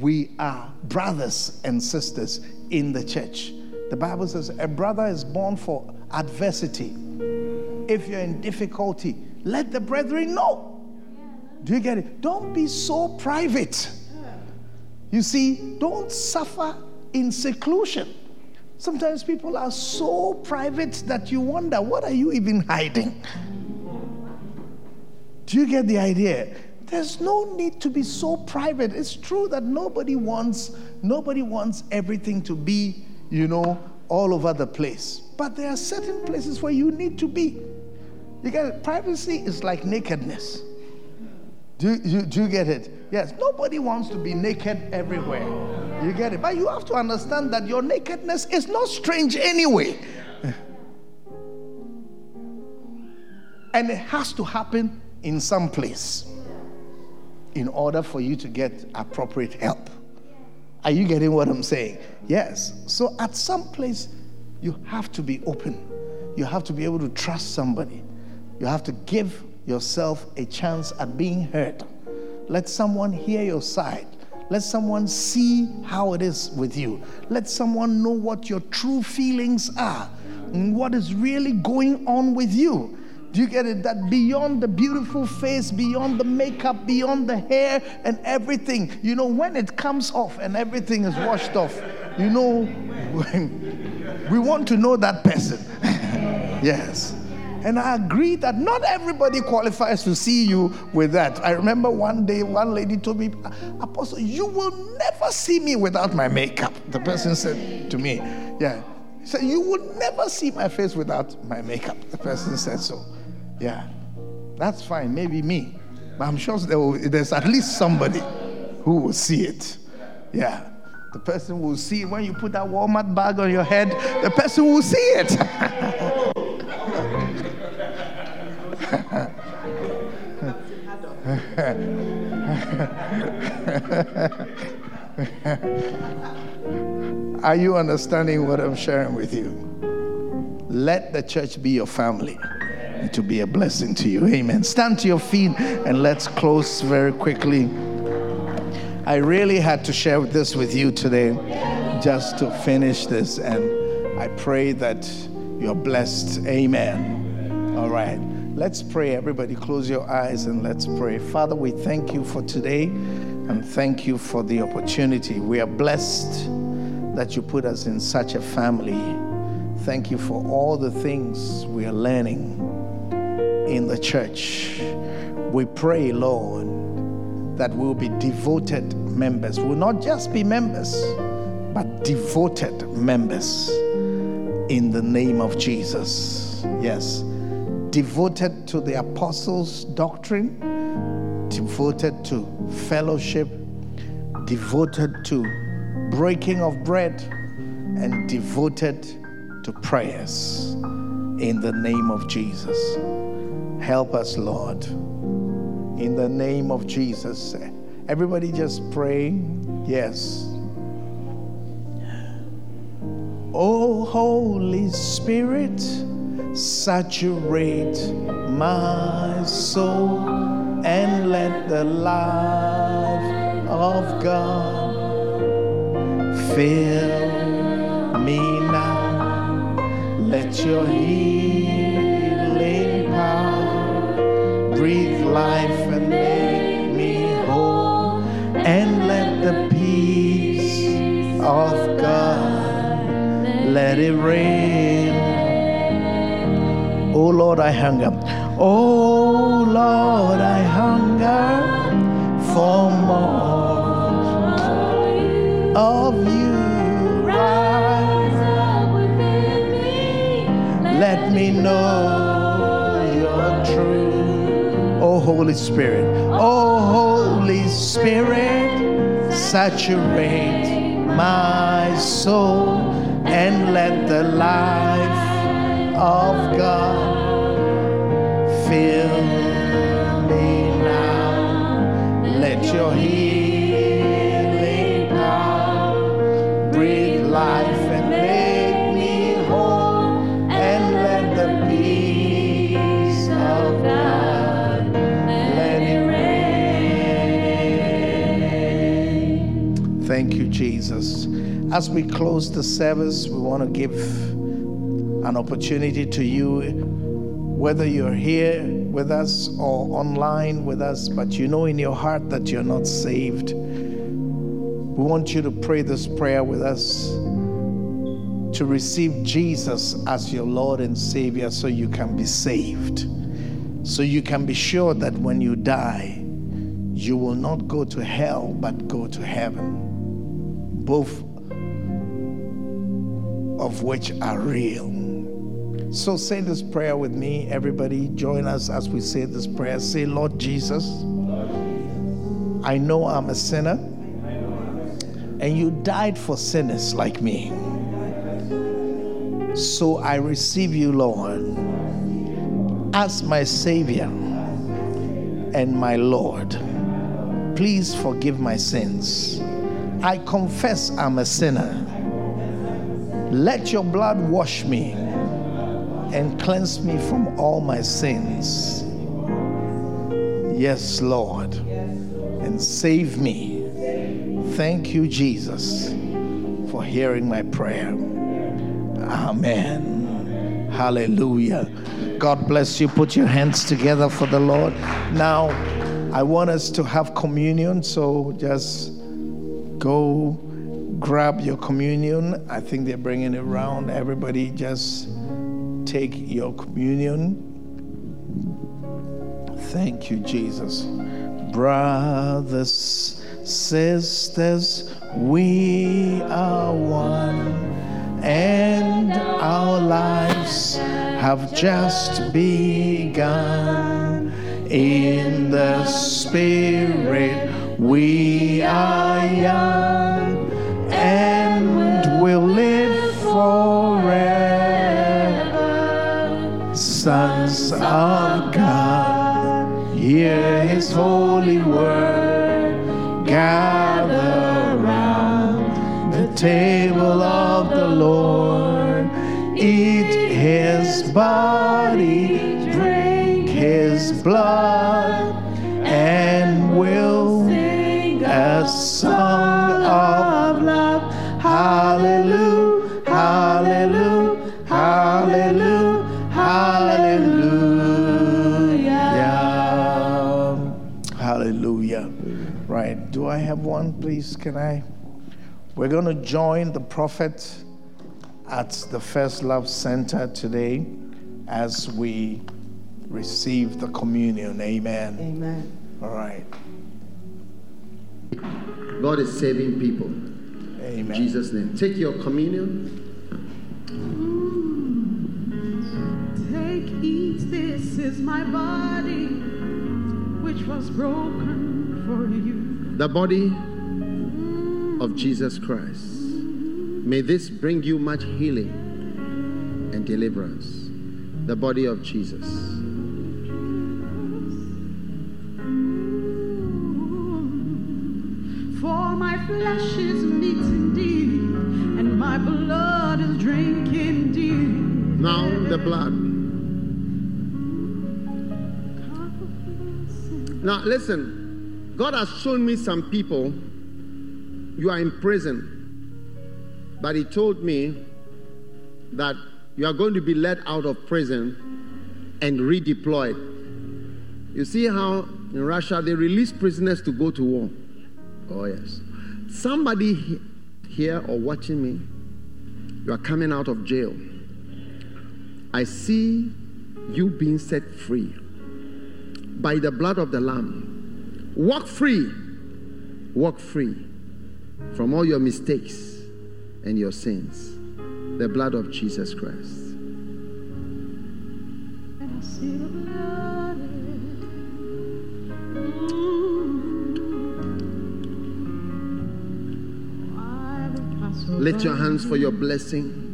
we are brothers and sisters in the church. The Bible says a brother is born for adversity. If you're in difficulty, let the brethren know. Do you get it? Don't be so private. You see, don't suffer in seclusion. Sometimes people are so private that you wonder, what are you even hiding? Do you get the idea? There's no need to be so private. It's true that nobody wants nobody wants everything to be, you know, all over the place. But there are certain places where you need to be. You get it? Privacy is like nakedness. Do you, do you get it? Yes, nobody wants to be naked everywhere. You get it? But you have to understand that your nakedness is not strange anyway. And it has to happen in some place in order for you to get appropriate help. Are you getting what I'm saying? Yes. So at some place, you have to be open. You have to be able to trust somebody. You have to give yourself a chance at being heard. Let someone hear your side. Let someone see how it is with you. Let someone know what your true feelings are and what is really going on with you. Do you get it? That beyond the beautiful face, beyond the makeup, beyond the hair and everything, you know, when it comes off and everything is washed off, you know, we want to know that person. yes. And I agree that not everybody qualifies to see you with that. I remember one day one lady told me, Apostle, you will never see me without my makeup. The person said to me, Yeah. He said, You will never see my face without my makeup. The person said so. Yeah. That's fine. Maybe me. But I'm sure there's at least somebody who will see it. Yeah. The person will see when you put that Walmart bag on your head, the person will see it. Are you understanding what I'm sharing with you? Let the church be your family and to be a blessing to you. Amen. Stand to your feet and let's close very quickly. I really had to share this with you today just to finish this, and I pray that you're blessed. Amen. All right. Let's pray. Everybody, close your eyes and let's pray. Father, we thank you for today and thank you for the opportunity. We are blessed that you put us in such a family. Thank you for all the things we are learning in the church. We pray, Lord, that we'll be devoted members. We'll not just be members, but devoted members in the name of Jesus. Yes devoted to the apostles' doctrine, devoted to fellowship, devoted to breaking of bread, and devoted to prayers in the name of Jesus. Help us, Lord. In the name of Jesus. Everybody just pray. Yes. Oh, Holy Spirit saturate my soul and let the life of God fill me now. Let your healing power breathe life and make me whole, and let the peace of God let it rain Oh Lord, I hunger. Oh Lord, I hunger for more of you. Rise up within me. Let me know your truth. Oh Holy Spirit. Oh Holy Spirit, saturate my soul and let the life of God Thank you, Jesus. As we close the service, we want to give an opportunity to you, whether you're here with us or online with us, but you know in your heart that you're not saved. We want you to pray this prayer with us to receive Jesus as your Lord and Savior so you can be saved. So you can be sure that when you die, you will not go to hell but go to heaven. Both of which are real. So say this prayer with me. Everybody, join us as we say this prayer. Say, Lord Jesus, I know I'm a sinner, and you died for sinners like me. So I receive you, Lord, as my Savior and my Lord. Please forgive my sins. I confess I'm a sinner. Let your blood wash me and cleanse me from all my sins. Yes, Lord, and save me. Thank you, Jesus, for hearing my prayer. Amen. Hallelujah. God bless you. Put your hands together for the Lord. Now, I want us to have communion, so just go grab your communion. I think they're bringing it around. Everybody just take your communion. Thank you, Jesus. Brothers, sisters, we are one, and our lives have just begun. In the Spirit, we are young, and will live forever. Of God, hear His holy word. Gather round the table of the Lord. Eat His body, drink His blood, have one, please? Can I? We're going to join the prophet at the First Love Center today as we receive the communion. Amen. Amen. All right. God is saving people. Amen. In Jesus' name. Take your communion. Take, eat, this is my body, which was broken for you. The body of Jesus Christ. May this bring you much healing and deliverance. The body of Jesus. For my flesh is meat indeed, and my blood is drink indeed. Now the blood. Now listen, God has shown me some people. You are in prison, but He told me that you are going to be let out of prison and redeployed. You see how in Russia they release prisoners to go to war? Oh, yes. Somebody here or watching me, you are coming out of jail. I see you being set free by the blood of the Lamb. Walk free. Walk free from all your mistakes and your sins. The blood of Jesus Christ. Lift your hands for your blessing.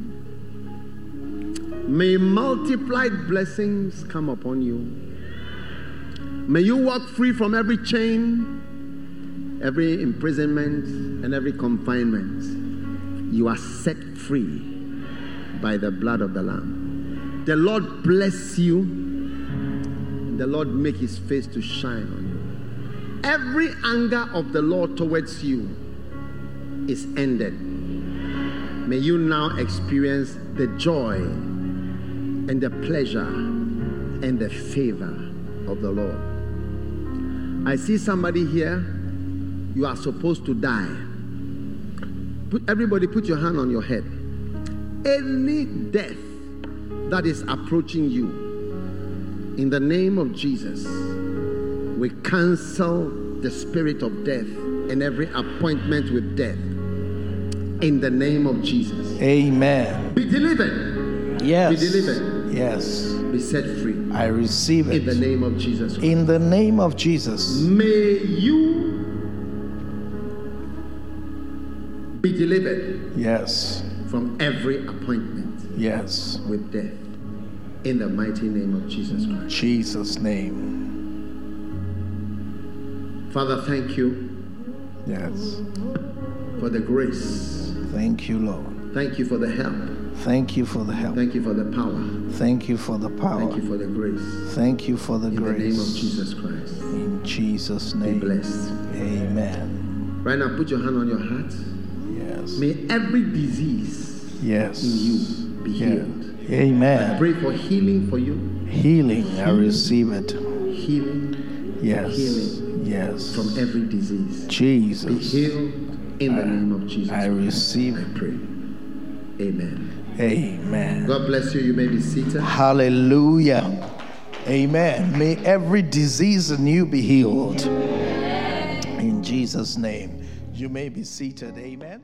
May multiplied blessings come upon you. May you walk free from every chain, every imprisonment, and every confinement. You are set free by the blood of the Lamb. The Lord bless you, and the Lord make his face to shine on you. Every anger of the Lord towards you is ended. May you now experience the joy and the pleasure and the favor of the Lord. I see somebody here, you are supposed to die. Put, everybody, put your hand on your head. Any death that is approaching you, in the name of Jesus, we cancel the spirit of death and every appointment with death. In the name of Jesus. Amen. Be delivered. Yes. Be delivered. Yes. Be set free. I receive it. In the name of Jesus. In the name of Jesus. May you be delivered Yes. from every appointment Yes. with death. In the mighty name of Jesus Christ. Jesus' name. Father, thank you Yes. for the grace. Thank you, Lord. Thank you for the help. Thank you for the help. Thank you for the power. Thank you for the power. Thank you for the grace. Thank you for the In grace. In the name of Jesus Christ. In Jesus' Be name. blessed. Amen. Right now, put your hand on your heart. Yes. May every disease Yes. in you be Yeah. healed. Amen. I pray for healing for you. Healing. I receive it. Healing Yes. Healing. Yes. from every disease. Jesus. Be healed in the name of Jesus. I receive I pray. Amen. Amen. God bless you. You may be seated. Hallelujah. Amen. May every disease in you be healed. In Jesus' name. You may be seated. Amen.